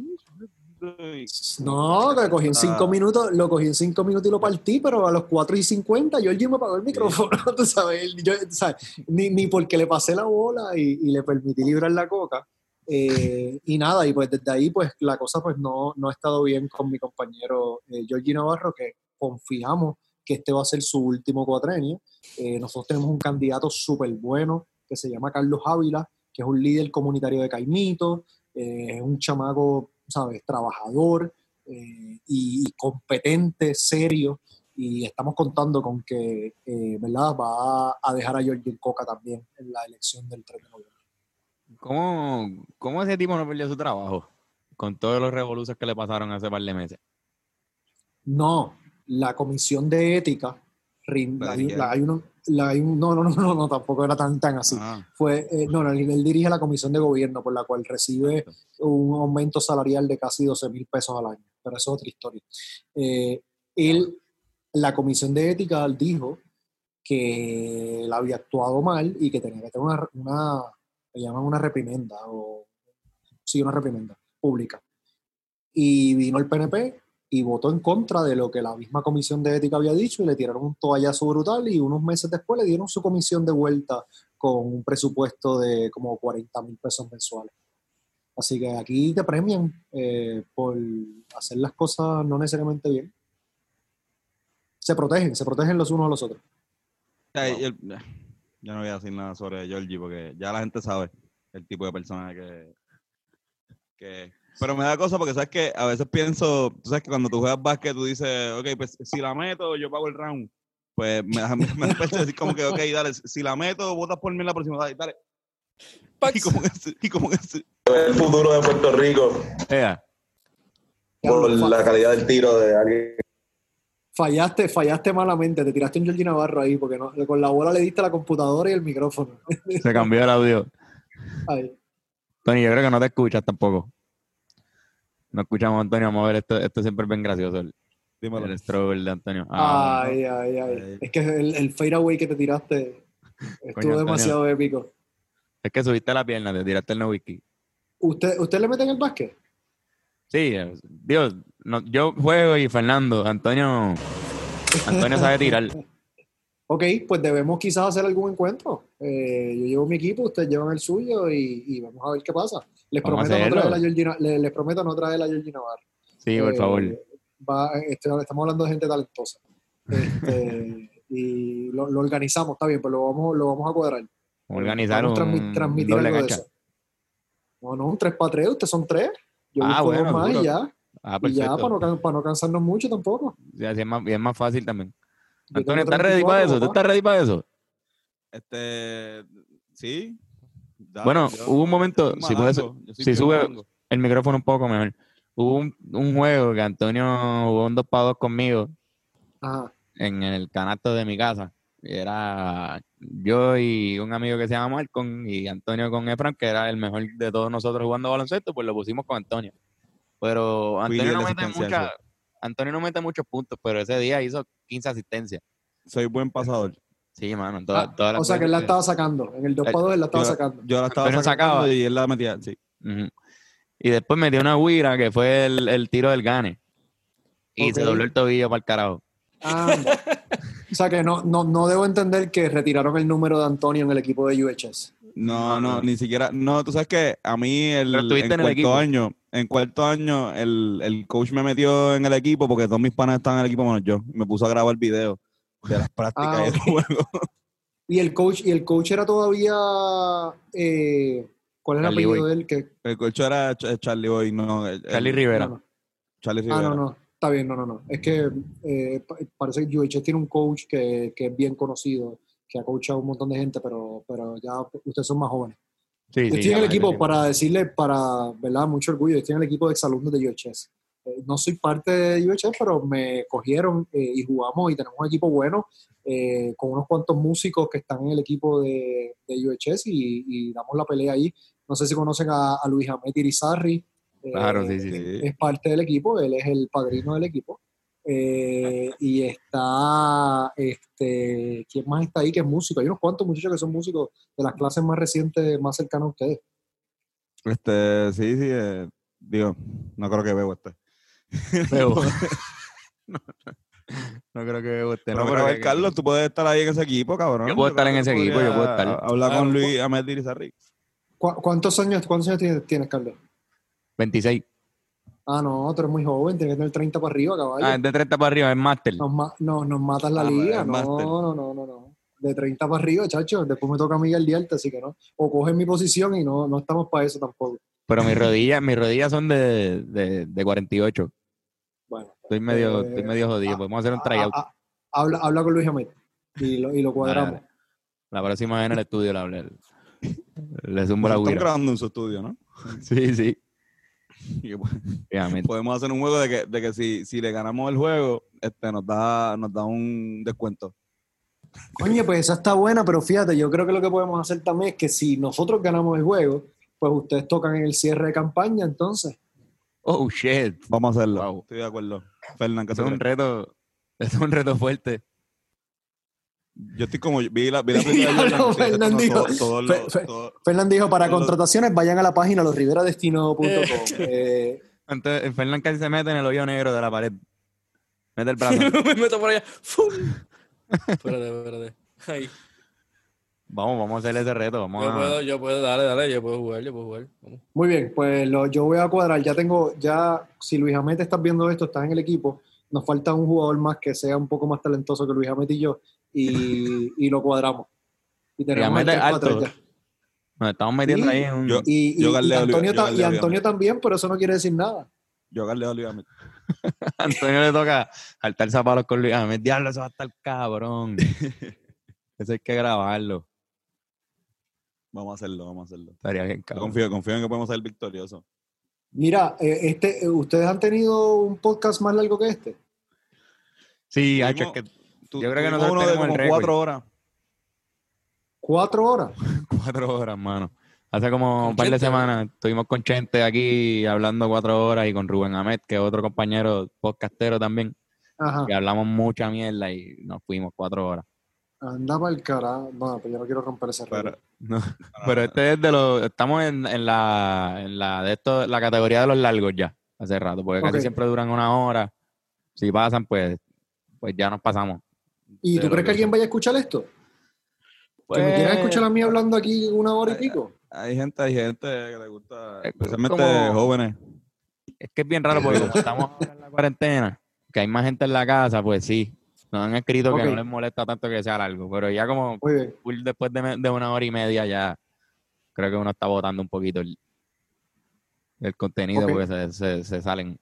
no, que cogí en cinco minutos, lo cogí en cinco minutos y lo partí, pero a los 4 y 50 yo me apagó el micrófono, tú sabes, yo, tú sabes, ni, ni porque le pasé la bola y, y le permití librar la coca. Eh, y nada, y pues desde ahí pues la cosa pues no, no ha estado bien con mi compañero eh, Georgie Navarro, que confiamos que este va a ser su último cuatrenio. Eh, nosotros tenemos un candidato súper bueno que se llama Carlos Ávila, que es un líder comunitario de Caimito, eh, es un chamaco, ¿sabes?, trabajador eh, y, y competente, serio, y estamos contando con que, eh, ¿verdad?, va a dejar a Georgie Coca también en la elección del 3 de noviembre. ¿Cómo, ¿Cómo ese tipo no perdió su trabajo? Con todos los revoluciones que le pasaron hace par de meses. No, la comisión de ética, rin- La hay, la- uno- la- hay un- no, no, no, no, no, tampoco era tan, tan así. Ah, Fue, eh, no, no, él, él dirige la comisión de gobierno, por la cual recibe un aumento salarial de casi 12 mil pesos al año, pero eso es otra historia. Eh, él, la comisión de ética dijo que él había actuado mal y que tenía que tener una, una le llaman una reprimenda, o sí, una reprimenda pública. Y vino el PNP y votó en contra de lo que la misma comisión de ética había dicho y le tiraron un toallazo brutal y unos meses después le dieron su comisión de vuelta con un presupuesto de como 40 mil pesos mensuales. Así que aquí te premian eh, por hacer las cosas no necesariamente bien. Se protegen, se protegen los unos a los otros. el- yo no voy a decir nada sobre Georgie porque ya la gente sabe el tipo de persona que, que. Pero me da cosa porque sabes que a veces pienso, tú sabes que cuando tú juegas básquet tú dices, ok, pues si la meto, yo pago el round. Pues me, da- me, me da pecho decir como que, ok, dale, si la meto, votas por mí en la próxima, dale, dale. Y como que, sí, y como que sí. el futuro de Puerto Rico Ea, por la calidad del tiro de alguien. Fallaste, fallaste malamente, te tiraste un Georgie Navarro ahí, porque no, con la bola le diste la computadora y el micrófono. Se cambió el audio. Tony, yo creo que no te escuchas tampoco. No escuchamos a Antonio. Vamos a ver, esto, esto siempre es bien gracioso. El, Dímelo. el strobe de Antonio. Ah, Ay, ay, ay. Ay. Es que el, el fadeaway que te tiraste estuvo demasiado épico. Es que subiste la pierna, te tiraste el no wiki. ¿Usted, ¿Usted le mete en el básquet? Sí, eh, Dios, no, yo juego y Fernando, Antonio, Antonio sabe tirar. Ok, pues debemos quizás hacer algún encuentro. Eh, yo llevo mi equipo, ustedes llevan el suyo y, y vamos a ver qué pasa. Les Vamos prometo, no traer a Georgina- le- les prometo no traer a Georgie Navarro. Sí, por Eh, favor. va- este, estamos hablando de gente talentosa. Este, y lo, lo organizamos, está bien, pues lo vamos, lo vamos a cuadrar. Organizar Vamos a transmi- un transmitir doble algo de cancha. eso. No, no, un 3 para 3, ustedes son 3. Yo Ah, busco bueno, dos más duro. y ya. Ah, Y ya, para no, para no cansarnos mucho tampoco. Y así es más, es más fácil también. Yo Antonio, ¿estás ready para 34, eso? ¿Tú estás ready para eso? Este, sí. Bueno, yo- hubo un momento, si puedes- si sube- malango. El micrófono un poco mejor. Hubo un, un juego que Antonio jugó un 2 para 2 conmigo Ajá. en el canasto de mi casa. Y Era yo y un amigo que se llama Malcolm y Antonio con Efran, que era el mejor de todos nosotros jugando baloncesto, pues lo pusimos con Antonio. Pero Antonio no, mete mucha- Antonio no mete muchos puntos, pero ese día hizo 15 asistencias. Soy buen pasador. Sí, mano. toda- Ah, o sea que él la estaba sacando. En el 2 para 2 él la estaba yo, sacando. yo la estaba sacando sacaba. y él la metía, sí. Y después metió una guira que fue el, el tiro del gane. Y se dobló el tobillo para el carajo. Anda. O sea que no, no, no debo entender que retiraron el número de Antonio en el equipo de UHS. No, No, ni siquiera. No, tú sabes que a mí el, en en el cuarto año, en cuarto año, el, el coach me metió en el equipo porque todos mis panas estaban en el equipo menos yo. Me puso a grabar videos de las prácticas Ah, y del juego. Y el coach, y el coach era todavía eh, ¿cuál es el apellido Boy. de él? Que, El coach era Ch- Charlie Boy, no. el- Charlie el- Rivera. no, no. Charlie Ah, Rivera. no, no. Está bien, no, no, no. Es que eh, pa- parece que UHS tiene un coach que, que es bien conocido, que ha coachado a un montón de gente, pero, pero ya ustedes son más jóvenes. Sí, Yo sí, estoy en el equipo para decirle, para, ¿verdad? Mucho orgullo, yo estoy en el equipo de exalumnos de UHS. Eh, no soy parte de UHS, pero me cogieron eh, y jugamos y tenemos un equipo bueno eh, con unos cuantos músicos que están en el equipo de, de UHS y, y damos la pelea ahí. No sé si conocen a, a Luis Ahmed Irizarry. eh, Claro, sí, sí. Sí. Es parte del equipo, él es el padrino del equipo. Eh, y está, este, ¿quién más está ahí que es músico? Hay unos cuantos muchachos que son músicos de las clases más recientes, más cercanas a ustedes. Este, sí, sí. eh, digo, no creo que veo este. Bebo. no, no creo que Bebo esté. Pero, no, mira, pero a ver, que- Carlos, tú puedes estar ahí en ese equipo, cabrón. Yo puedo estar en ese equipo, yo puedo estar. Hablar Ah, con Luis Ahmed Irizarry. ¿Cu- ¿Cuántos años, cuántos años tienes, tienes, Carlos? 26. Ah, no, tú eres muy joven, tienes que tener 30 para arriba, caballo. Ah, es de 30 para arriba, es máster. nos, ma- no, nos matas la Ah, liga. No, no, no, no, no. De 30 para arriba, chacho. Después me toca a mí guiarte, así que no. O coges mi posición y no, no estamos para eso tampoco. Pero mis rodillas, mis rodillas son de, de, de 48. Bueno, Estoy medio, Eh, estoy medio jodido. ah, Podemos hacer un a- tryout. a- habla, habla con Luis Ahmed y lo, y lo cuadramos. La próxima vez en el estudio le, le, le zumbo la Están grabando en su estudio, ¿no? Sí, sí. Pues, podemos hacer un juego de que, de que si, si le ganamos el juego, este, nos da, nos da un descuento. Coño, pues esa está buena, pero fíjate, yo creo que lo que podemos hacer también es que si nosotros ganamos el juego, pues ustedes tocan en el cierre de campaña, entonces. Oh, shit. Vamos a hacerlo. Wow. Estoy de acuerdo. Fernán, ¿qué Eso se es un reto. Eso es un reto fuerte. Yo estoy como, vi la, vi la Fernán dijo, Fernán dijo, para contrataciones vayan a la página losriveradestino.com. Eh, Entonces, Fernán casi se mete en el hoyo negro de la pared. Mete el brazo. me meto por allá. Espérate, espérate. Ahí. vamos, vamos a hacer ese reto. Vamos Yo a... puedo, yo puedo, dale, dale, yo puedo jugar, yo puedo jugar. Vamos. muy bien, pues lo- yo voy a cuadrar. Ya tengo, ya, si Luis Amet estás viendo esto, estás en el equipo, nos falta un jugador más que sea un poco más talentoso que Luis Amet y yo, y, y lo cuadramos. Y tenemos el es 3 para alto. 3 ya. Nos estamos metiendo Sí. ahí en un... Yo- Y, y- Yo y galeo, Antonio, ta- yo también, pero eso no quiere decir nada. Yo a Luis Ahmed. Antonio le toca saltar zapatos con Luis Ahmed. Diablo, eso va a estar cabrón. eso hay que grabarlo. Vamos a hacerlo, vamos a hacerlo. Estaría bien cabrón. confío, confío en que podemos ser victoriosos. Mira, eh, este, eh, ¿ustedes han tenido un podcast más largo que este? Sí, Tuvimos- hacho, es que Yo creo que nosotros uno de tenemos el como cuatro horas. Cuatro horas. cuatro horas, mano. Hace como un par de semanas estuvimos con Chente aquí hablando cuatro horas y con Rubén Ahmed, que es otro compañero podcastero también, Ajá. y hablamos mucha mierda y nos fuimos cuatro horas. Anda para el carajo. No, pero yo no quiero romper ese. Pero, No, pero este es de los, estamos en, en la, en la de esto, la categoría de los largos ya, hace rato, porque casi siempre duran una hora. Si pasan, pues, pues ya nos pasamos. ¿Y tú crees que alguien vaya a escuchar esto? ¿Que me Pues, quieran escuchar a mí hablando aquí una hora y pico? hay gente, hay gente que le gusta, Es especialmente como- jóvenes. Es que es bien raro porque como estamos ahora en la cuarentena, que hay más gente en la casa, pues sí. Nos han escrito que no les molesta tanto que sea largo, pero ya como después de, una hora y media ya creo que uno está botando un poquito el, el contenido Ok. porque se, se, se salen.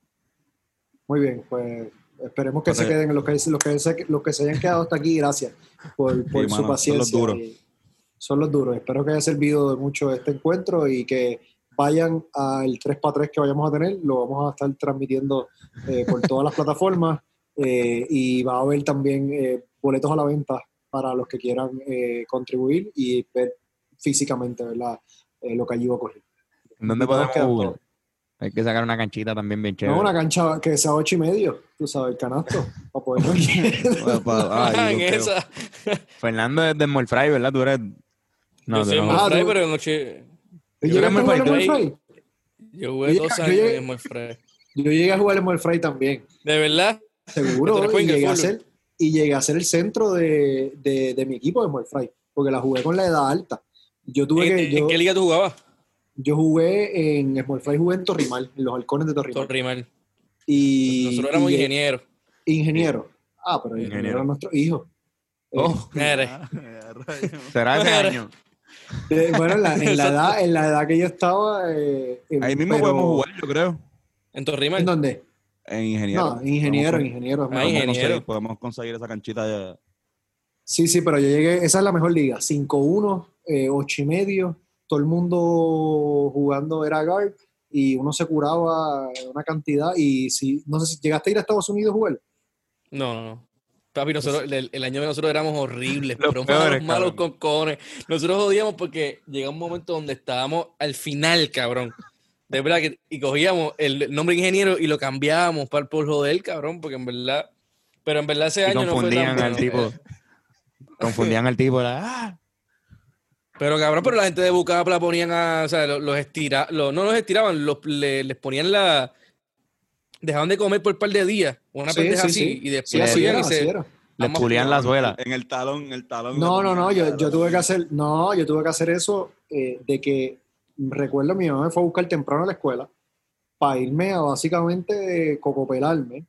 Muy bien, pues esperemos que se Entonces- queden los que, los, que se, los que se hayan quedado hasta aquí, gracias por, por su mano, son los paciencia. duros. y- Son los duros. Espero que haya servido de mucho este encuentro y que vayan al 3x3 que vayamos a tener. Lo vamos a estar transmitiendo eh, por todas las plataformas eh, y va a haber también eh, boletos a la venta para los que quieran eh, contribuir y ver físicamente ¿verdad? Eh, lo que allí va a ocurrir. ¿En dónde podemos. Hay que sacar una canchita también bien chévere. No, una cancha que sea ocho y medio, tú sabes, el canasto, para poder Pa- pa- ay, en esa. Fernando es de Morfray, ¿verdad? Tú eres... No, yo soy no. Ah, pero en noche. ¿Tú Yo en Molfray? Yo jugué Yo dos años llegué- en Morfray. Yo llegué a jugar en Molfray también, ¿De verdad? seguro, y en llegué, a ser, y llegué a ser el centro de, de, de mi equipo de Molfray, porque la jugué con la edad alta. Yo tuve ¿En, que, en yo, qué liga tú jugabas? Yo jugué en Smallfry, jugué en Torrimal, en los halcones de Torrimal. Torrimal. y, Nosotros éramos y- ingenieros. Ingeniero. Ah, pero ingeniero Ingeniero. era nuestro hijo. Eh, Oh, Eres. será ese año. de- bueno, en la, en edad, en la edad que yo estaba. eh, eh, Ahí mismo pero- podemos jugar, yo creo. En Torrimal. ¿En dónde? En ingeniero. No, ingeniero, Podemos- ingeniero. es Ah, ingeniero. conseguir- Podemos conseguir esa canchita ya. Sí, sí, pero yo llegué, esa es la mejor liga, 5-1, eh, 8 y medio, todo el mundo jugando era guard y uno se curaba una cantidad y si, no sé si llegaste a ir a Estados Unidos a jugar. No, no, no. Papi, nosotros, el, el año de nosotros éramos horribles, Los pero peores, malos, con cojones. Nosotros odiamos porque llega un momento donde estábamos al final, cabrón. De verdad que y cogíamos el nombre ingeniero y lo cambiábamos para por joder, cabrón, porque en verdad. Pero en verdad ese Y año no fue confundían tan al bueno. tipo. Confundían al tipo. la- ah, Pero cabrón, pero la gente de Bucap la ponían a. O sea, los, los estira, los- no los estiraban, los, le- les ponían la. Dejaban de comer por un par de días. Una Sí, pendeja sí, así. sí. Y después Sí, así era, y se- así era. Le pulían la suela. En el talón, en el talón. No, no, no, yo, yo tuve que hacer, no, yo tuve que hacer eso eh, de que, recuerdo, mi mamá me fue a buscar temprano a la escuela para irme a básicamente cocopelarme,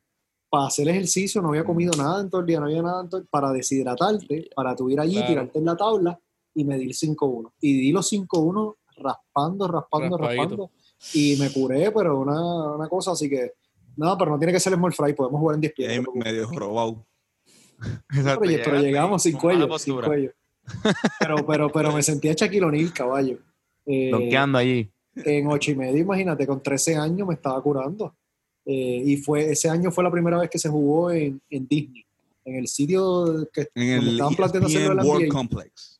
para hacer ejercicio, no había comido nada en todo el día, no había nada en todo el- para deshidratarte, para tu ir allí, Claro. tirarte en la tabla y medir 5-1. Y di los 5-1 raspando, raspando, Raspadito. raspando, y me curé, pero una, una cosa así que, no, pero no tiene que ser small fry, podemos jugar en 10 Y pies. preocupes. medio robado. Exacto, pero, pero llegamos sin cuello, sin postura. cuello. Pero, pero, pero me sentía Shaquille O'Neal, caballo. Eh, Donkeando allí. en ocho y medio, imagínate, con 13 años me estaba curando. Eh, y fue ese año fue la primera vez que se jugó en, en Disney, en el sitio que En donde el estaban planteando hacerlo la World NBA. Complex.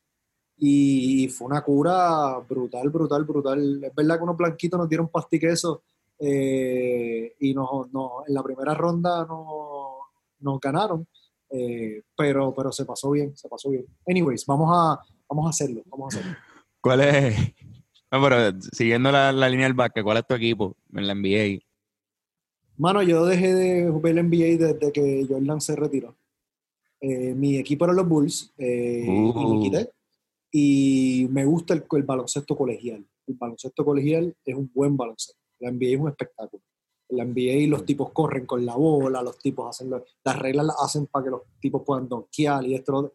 Y fue una cura brutal, brutal, brutal. Es verdad que unos blanquitos nos dieron pastiqueso eh, y nos, nos- en la primera ronda no, nos ganaron, eh, pero, pero se pasó bien, se pasó bien. Anyways, vamos a, vamos a hacerlo, vamos a hacerlo. ¿Cuál es? No, pero siguiendo la, la línea del básquet, ¿cuál es tu equipo en la NBA? Mano, yo dejé de jugar el NBA desde que Jordan se retiró. Eh, mi equipo era los Bulls eh, y Uh. me quité. Y me gusta el, el baloncesto colegial. El baloncesto colegial es un buen baloncesto. La NBA es un espectáculo. La NBA los tipos corren con la bola, los tipos hacen lo- las reglas las hacen para que los tipos puedan donkear y esto. lo otro.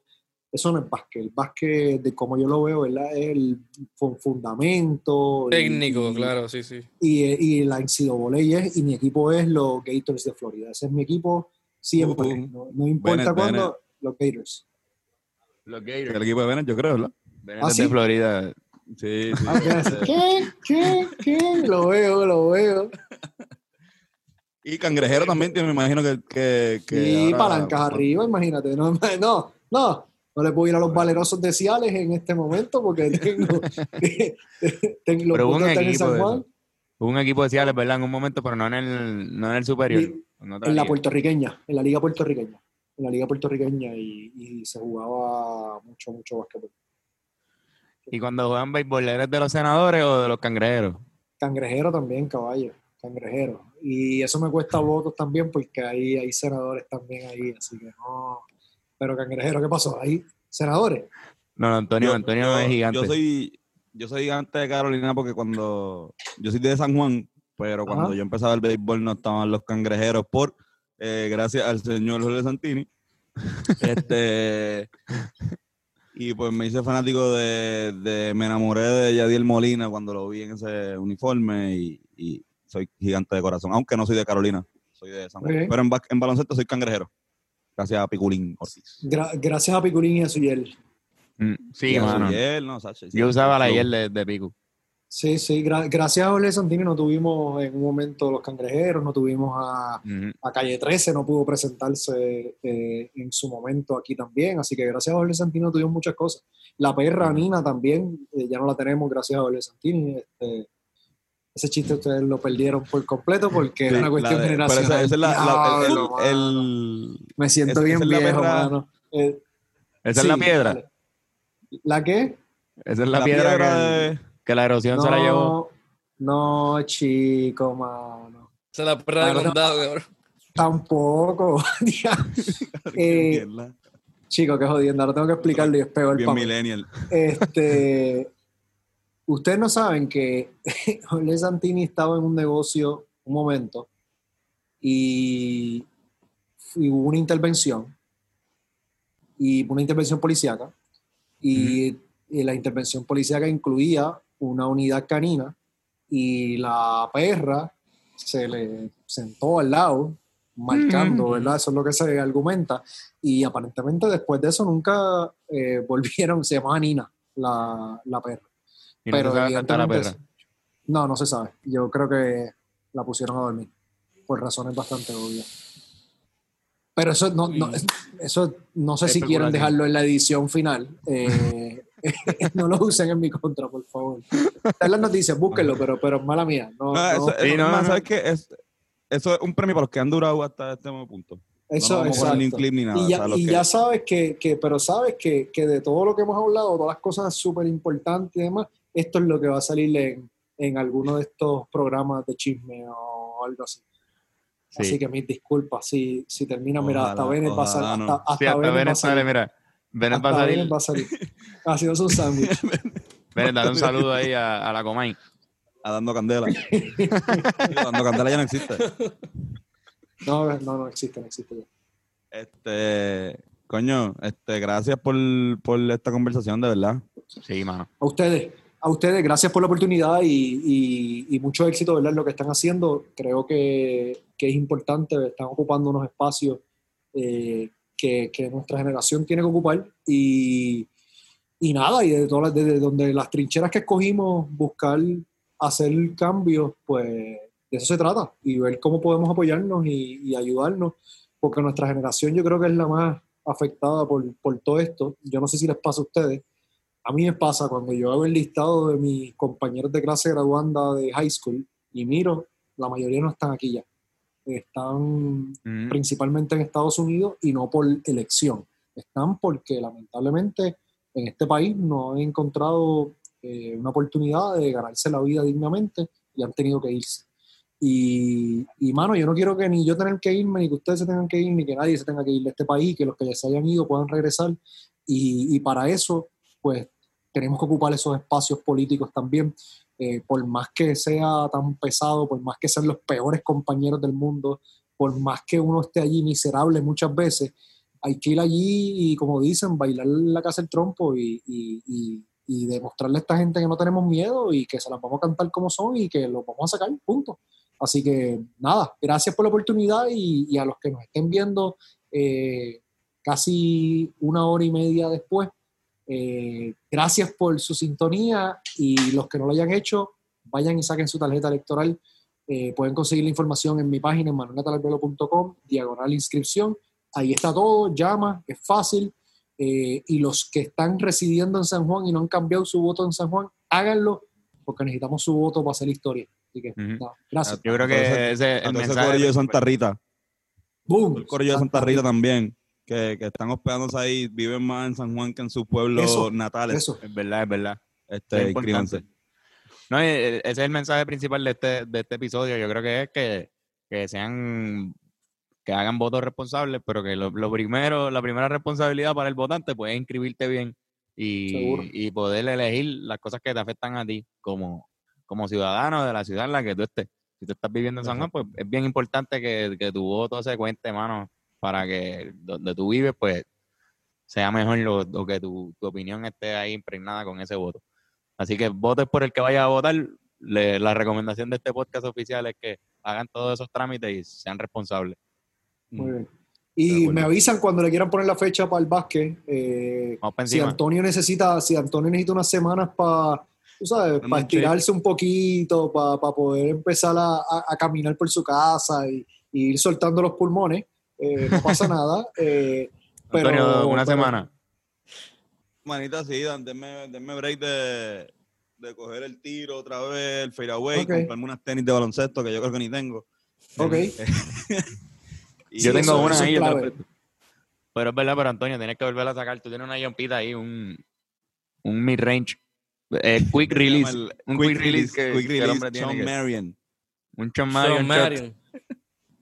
Eso no es básquet. El básquet, de como yo lo veo, ¿verdad? Es el fu- fundamento. Técnico, y- claro, sí, sí. y, y la NCAA es, y mi equipo es los Gators de Florida. Ese es mi equipo siempre. Uh, no, no importa Bennett, cuándo, los Gators. Los El equipo de Bennett, yo creo, ¿verdad? Bennett ¿Ah, sí? de Florida. Sí, sí. Ah, ¿Qué? ¿Qué? ¿Qué? ¿Qué? Lo veo, lo veo. Y cangrejero también, me imagino que. que, que y ahora- palancas arriba, imagínate. No, no, no, no le puedo ir a los valerosos de Ciales en este momento porque tengo, tengo los Pero hubo un están en equipo San de Juan, un equipo de Ciales, ¿verdad? En un momento, pero no en el, no en el superior. Y- en la puertorriqueña, en la liga puertorriqueña. En la liga puertorriqueña y, y se jugaba mucho, mucho básquetbol. Y cuando juegan béisbol, ¿eres de los senadores o de los cangrejeros? Cangrejero también, caballo, cangrejero. Y eso me cuesta votos también porque hay, hay senadores también ahí, así que no. Pero cangrejero, ¿qué pasó? ¿Hay senadores? No, no, Antonio, Yo- Antonio yo- es gigante. Yo soy, yo soy gigante de Carolina porque cuando. Yo soy de San Juan, pero cuando Ajá. yo empezaba el béisbol no estaban los cangrejeros por. eh, gracias al señor Jorge Santini. este. Y pues me hice fanático de, de- Me enamoré de Yadiel Molina cuando lo vi en ese uniforme y, y soy gigante de corazón, aunque no soy de Carolina, soy de San Juan. Pero en, ba- en baloncesto soy cangrejero. Gracias a Piculín Ortiz. Gra- gracias a Piculín y a Suyel. Mm, Sí, Y a mano. Suriel, no, Sacha, Yo usaba la hiel de, de Pico. Sí, sí, gra- gracias a Jorge Santini no tuvimos en un momento los cangrejeros, no tuvimos a, Calle 13, no pudo presentarse eh, en su momento aquí también, así que gracias a Jorge Santini no tuvimos muchas cosas. La perra Nina también, eh, ya no la tenemos gracias a Jorge Santini. Este, ese chiste ustedes lo perdieron por completo porque era Sí, una cuestión la de- pero generacional. esa- esa es la- la- el- Diablo, el- mano. el- Me siento esa- bien esa es la viejo, perra- mano. Eh, Esa sí, es la piedra. dale. ¿La qué? Esa es la, la piedra, piedra que, de- que la erosión se la llevó. No, chico, mano. Es la perra de condado, cabrón. Tampoco. Eh, Chico, qué jodiendo. Ahora tengo que explicarlo y es peor bien millennial. Este, ustedes no saben que Jorge Santini estaba en un negocio un momento y, y hubo una intervención y una intervención policíaca y, y la intervención policíaca incluía una unidad canina y la perra se le sentó al lado marcando, Ujú. ¿verdad? Eso es lo que se argumenta. Y aparentemente después de eso nunca eh, volvieron, se llamaba Nina, la, la perra. Y no se sabe la perra. No, no se sabe. Yo creo que la pusieron a dormir por razones bastante obvias. Pero eso no, no, eso no sé si quieren dejarlo en la edición final. Eh, no lo usen en mi contra, por favor. Está en las noticias, búsquenlo, pero, pero es mala mía. No, No, no, eso, no, más, no. ¿sabes qué? Es, eso es un premio para los que han durado hasta este punto. eso no ni un clip ni nada. Y ya, o sea, los y que- ya sabes que, que- pero sabes que, que de todo lo que hemos hablado, todas las cosas súper importantes y demás, esto es lo que va a salir en, en alguno de estos programas de chisme o algo así. Sí. Así que mis disculpas, si, si termina, mira, hasta Ojalá, Bennett va a salir. ojalá no. Hasta, hasta Sí, hasta Bennett sale, mira. Bennett va a salir. Bennett va a salir. Haciendo un sándwich. Bennett, dale un saludo ahí a, a la Comay. a dando candela. Dando candela ya no existe. No, no, no existe, no existe. ya. Este, coño, este, gracias por, por esta conversación, de verdad. Sí, mano. A ustedes, a ustedes, gracias por la oportunidad y, y- y mucho éxito, ¿verdad? en Lo que están haciendo, creo que, que es importante, están ocupando unos espacios eh, que, nuestra generación tiene que ocupar y, y nada, y desde, todas desde donde las trincheras que escogimos, buscar hacer cambios, pues de eso se trata y ver cómo podemos apoyarnos y, y ayudarnos, porque nuestra generación yo creo que es la más afectada por, por todo esto. Yo no sé si les pasa a ustedes, a mí me pasa cuando yo hago el listado de mis compañeros de clase graduanda de high school y miro, la mayoría no están aquí ya. Están Mm. principalmente en Estados Unidos y no por elección. Están porque lamentablemente en este país no han encontrado eh, una oportunidad de ganarse la vida dignamente y han tenido que irse. Y, y, mano, yo no quiero que ni yo tener que irme, ni que ustedes se tengan que ir, ni que nadie se tenga que ir de este país, que los que ya se hayan ido puedan regresar. Y, y para eso, pues, tenemos que ocupar esos espacios políticos también. Eh, por más que sea tan pesado, por más que sean los peores compañeros del mundo, por más que uno esté allí miserable muchas veces, hay que ir allí y, como dicen, bailar la casa del trompo y, demostrarle a esta gente que no tenemos miedo y que se las vamos a cantar como son y que los vamos a sacar, punto. Así que nada, gracias por la oportunidad y, y a los que nos estén viendo eh, casi una hora y media después, eh, gracias por su sintonía y los que no lo hayan hecho, vayan y saquen su tarjeta electoral Eh, pueden conseguir la información en mi página en manuelatalarbelo.com, diagonal inscripción. Ahí está todo, llama, es fácil. Eh, y los que están residiendo en San Juan y no han cambiado su voto en San Juan, háganlo porque necesitamos su voto para hacer historia. Así que, nada, gracias. Yo creo ese- que ese es el mensaje. corillo de Santa Rita. Boom. El corillo de Santa Rita también. Que, que están hospedándose ahí, viven más en San Juan que en sus pueblos Eso, natales. Eso. Es verdad, es verdad. Este, Es. No, eh, ese es el mensaje principal de este, de este episodio. Yo creo que es que, que sean, que hagan votos responsables, pero que lo, lo primero, la primera responsabilidad para el votante pues, es inscribirte bien y, y poder elegir las cosas que te afectan a ti como, como ciudadano de la ciudad en la que tú estés. Si tú estás viviendo en San Juan, pues es bien importante que, que tu voto se cuente, mano, para que donde tú vives, pues sea mejor lo, o que tu, tu opinión esté ahí impregnada con ese voto. Así que votes por el que vaya a votar. Le- la recomendación de este podcast oficial es que hagan todos esos trámites y sean responsables. Muy bien. De Y me avisan cuando le quieran poner la fecha para el básquet. eh, si. Antonio necesita, si Antonio necesita unas semanas para, sabes, para estirarse un poquito, para, para poder empezar a, a- a caminar por su casa y, y ir soltando los pulmones, eh, no pasa nada. eh, pero, Antonio, una pero- semana. Manita, sí, dan- denme, denme break de, de coger el tiro otra vez, el fadeaway, Ok. comprarme unas tenis de baloncesto que yo creo que ni tengo. Ok. Y Yo Sí, tengo eso- una ahí. presto. Pero es verdad, pero Antonio, tienes que volver a sacar. Tú tienes una jumpita ahí, un, un mid-range. eh, quick release. El un quick, quick release que- quick que el release, hombre tiene que- Marion. Un Marion shot. Marion.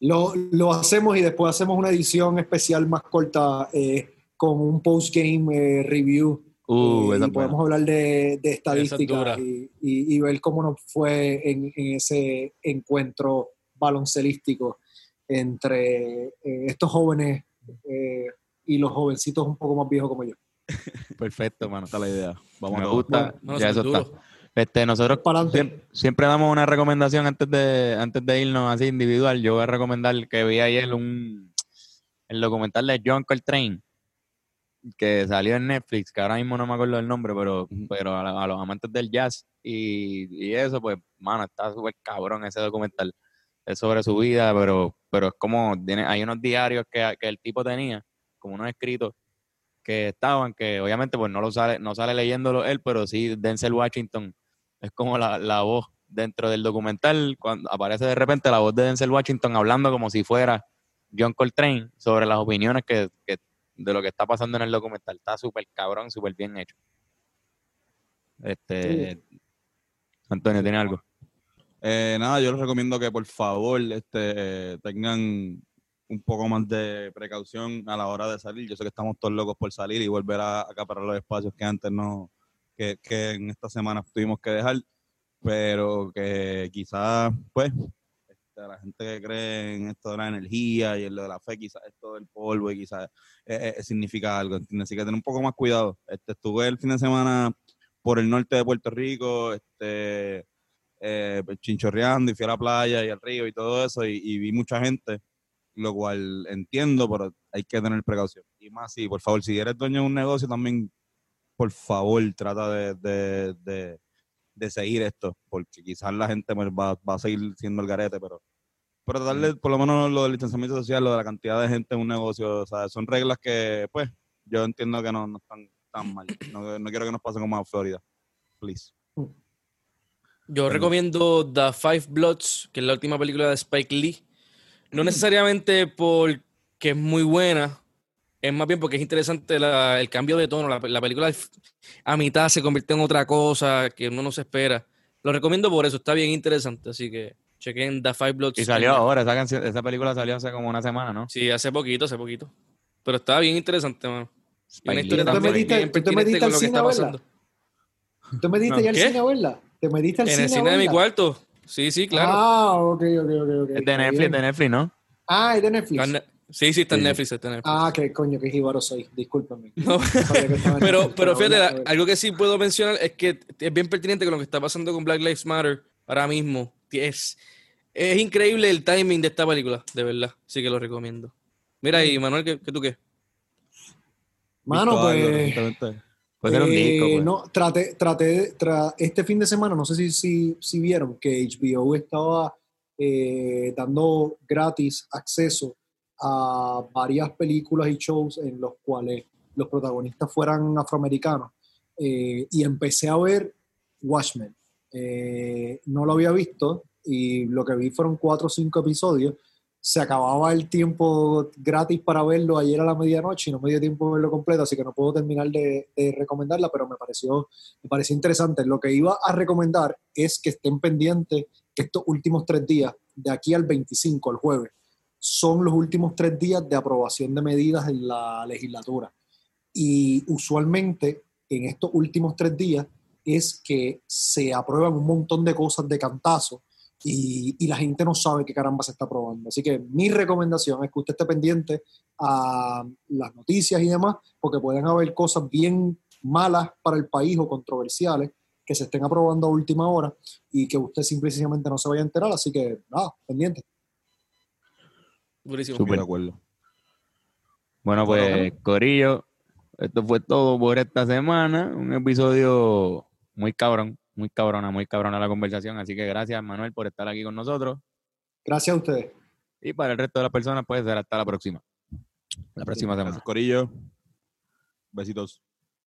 Lo, lo hacemos y después hacemos una edición especial más corta eh, con un post-game eh, review. Uh, eh, esa y podemos hablar de, de estadísticas y, y- y ver cómo nos fue en, en ese encuentro baloncelístico entre eh, estos jóvenes eh, y los jovencitos un poco más viejos como yo. Perfecto, mano. Esta es la idea. Vamos Me gusta. Bueno, ya eso está. Este, nosotros siempre, siempre damos una recomendación antes de, antes de irnos así individual. Yo voy a recomendar que vi ayer un el documental de John Coltrane que salió en Netflix, que ahora mismo no me acuerdo del nombre, pero, pero a los amantes del jazz y, y eso, pues, mano, está súper cabrón ese documental. Es sobre su vida, pero, pero es como, tiene, hay unos diarios que, que el tipo tenía, como unos escritos que estaban, que obviamente pues no lo sale, no sale leyéndolo él, pero sí Denzel Washington es como la, la voz dentro del documental, cuando aparece de repente la voz de Denzel Washington hablando como si fuera John Coltrane sobre las opiniones que, que- de lo que está pasando en el documental. Está súper cabrón, súper bien hecho. Este Antonio, ¿tiene algo? Eh, nada, yo les recomiendo que por favor este, tengan un poco más de precaución a la hora de salir. Yo sé que estamos todos locos por salir y volver a acaparar los espacios que antes no, que, que en esta semana tuvimos que dejar, pero que quizás, pues, este, la gente que cree en esto de la energía y en lo de la fe, quizás esto del polvo y quizás eh, eh, significa algo, ¿entiendes? Así que tener un poco más cuidado. Este, estuve el fin de semana por el norte de Puerto Rico, este, eh, pues, chinchorreando y fui a la playa y al río y todo eso y, y vi mucha gente, lo cual entiendo, pero hay que tener precaución. Y más, sí, por favor, si eres dueño de un negocio también, por favor, trata de, de, de, de seguir esto, porque quizás la gente pues, va, va a seguir siendo el garete, pero pero darle por lo menos lo del distanciamiento social, lo de la cantidad de gente en un negocio, o sea, son reglas que, pues, yo entiendo que no, no están tan mal. No, no quiero que nos pase como a Florida. Please. Yo Bueno. recomiendo The Five Bloods, que es la última película de Spike Lee. No necesariamente porque es muy buena, es más bien porque es interesante la- el cambio de tono. La, la película a mitad se convierte en otra cosa que uno no se espera. Lo recomiendo por eso, está bien interesante. Así que chequen The Five Bloods. Y salió en- ahora, esa, canción, esa película salió hace como una semana, ¿no? Sí, hace poquito, hace poquito. Pero está bien interesante, mano. Una historia ¿Tú te también metiste- tú te metiste al cine a verla? ¿Tú me diste No. ya al cine a verla? ¿Te metiste al En cine el a cine de mi cuarto. Sí, sí, claro. Ah, ok, ok, ok. ok. Es de Netflix, bien. de Netflix, ¿no? Ah, es de Netflix. Ne- Sí, sí, está en Sí. Netflix, está en Netflix. Ah, qué coño, qué jíbaro soy. Discúlpame. No. Pero, pero fíjate, algo que sí puedo mencionar es que es bien pertinente con lo que está pasando con Black Lives Matter ahora mismo. Es, es increíble el timing de esta película, de verdad. Así que lo recomiendo. Mira, y Manuel, ¿qué, qué tú qué? Mano, ¿Visto algo pues. Recientemente? Puede ser un eh, disco, pues. No, traté, traté, tra- este fin de semana, no sé si, si, si vieron que HBO estaba eh, dando gratis acceso a varias películas y shows en los cuales los protagonistas fueran afroamericanos. Eh, y empecé a ver Watchmen. Eh, no lo había visto y lo que vi fueron cuatro o cinco episodios. Se acababa el tiempo gratis para verlo ayer a la medianoche y no me dio tiempo de verlo completo, así que no puedo terminar de, de recomendarla, pero me pareció, me pareció interesante. Lo que iba a recomendar es que estén pendientes que estos últimos tres días, de aquí al 25, el jueves, son los últimos tres días de aprobación de medidas en la legislatura. Y usualmente en estos últimos tres días es que se aprueban un montón de cosas de cantazo y, y, la gente no sabe qué caramba se está aprobando. Así que mi recomendación es que usted esté pendiente a las noticias y demás, porque pueden haber cosas bien malas para el país o controversiales que se estén aprobando a última hora y que usted simplemente no se vaya a enterar. Así que nada, pendiente. Buenísimo. Súper de acuerdo. Bueno, pues, Corillo, esto fue todo por esta semana. Un episodio muy cabrón, muy cabrona, muy cabrona la conversación. Así que gracias, Manuel, por estar aquí con nosotros. Gracias a ustedes. Y para el resto de las personas, puede ser hasta la próxima. La próxima semana. Gracias, Corillo. Besitos.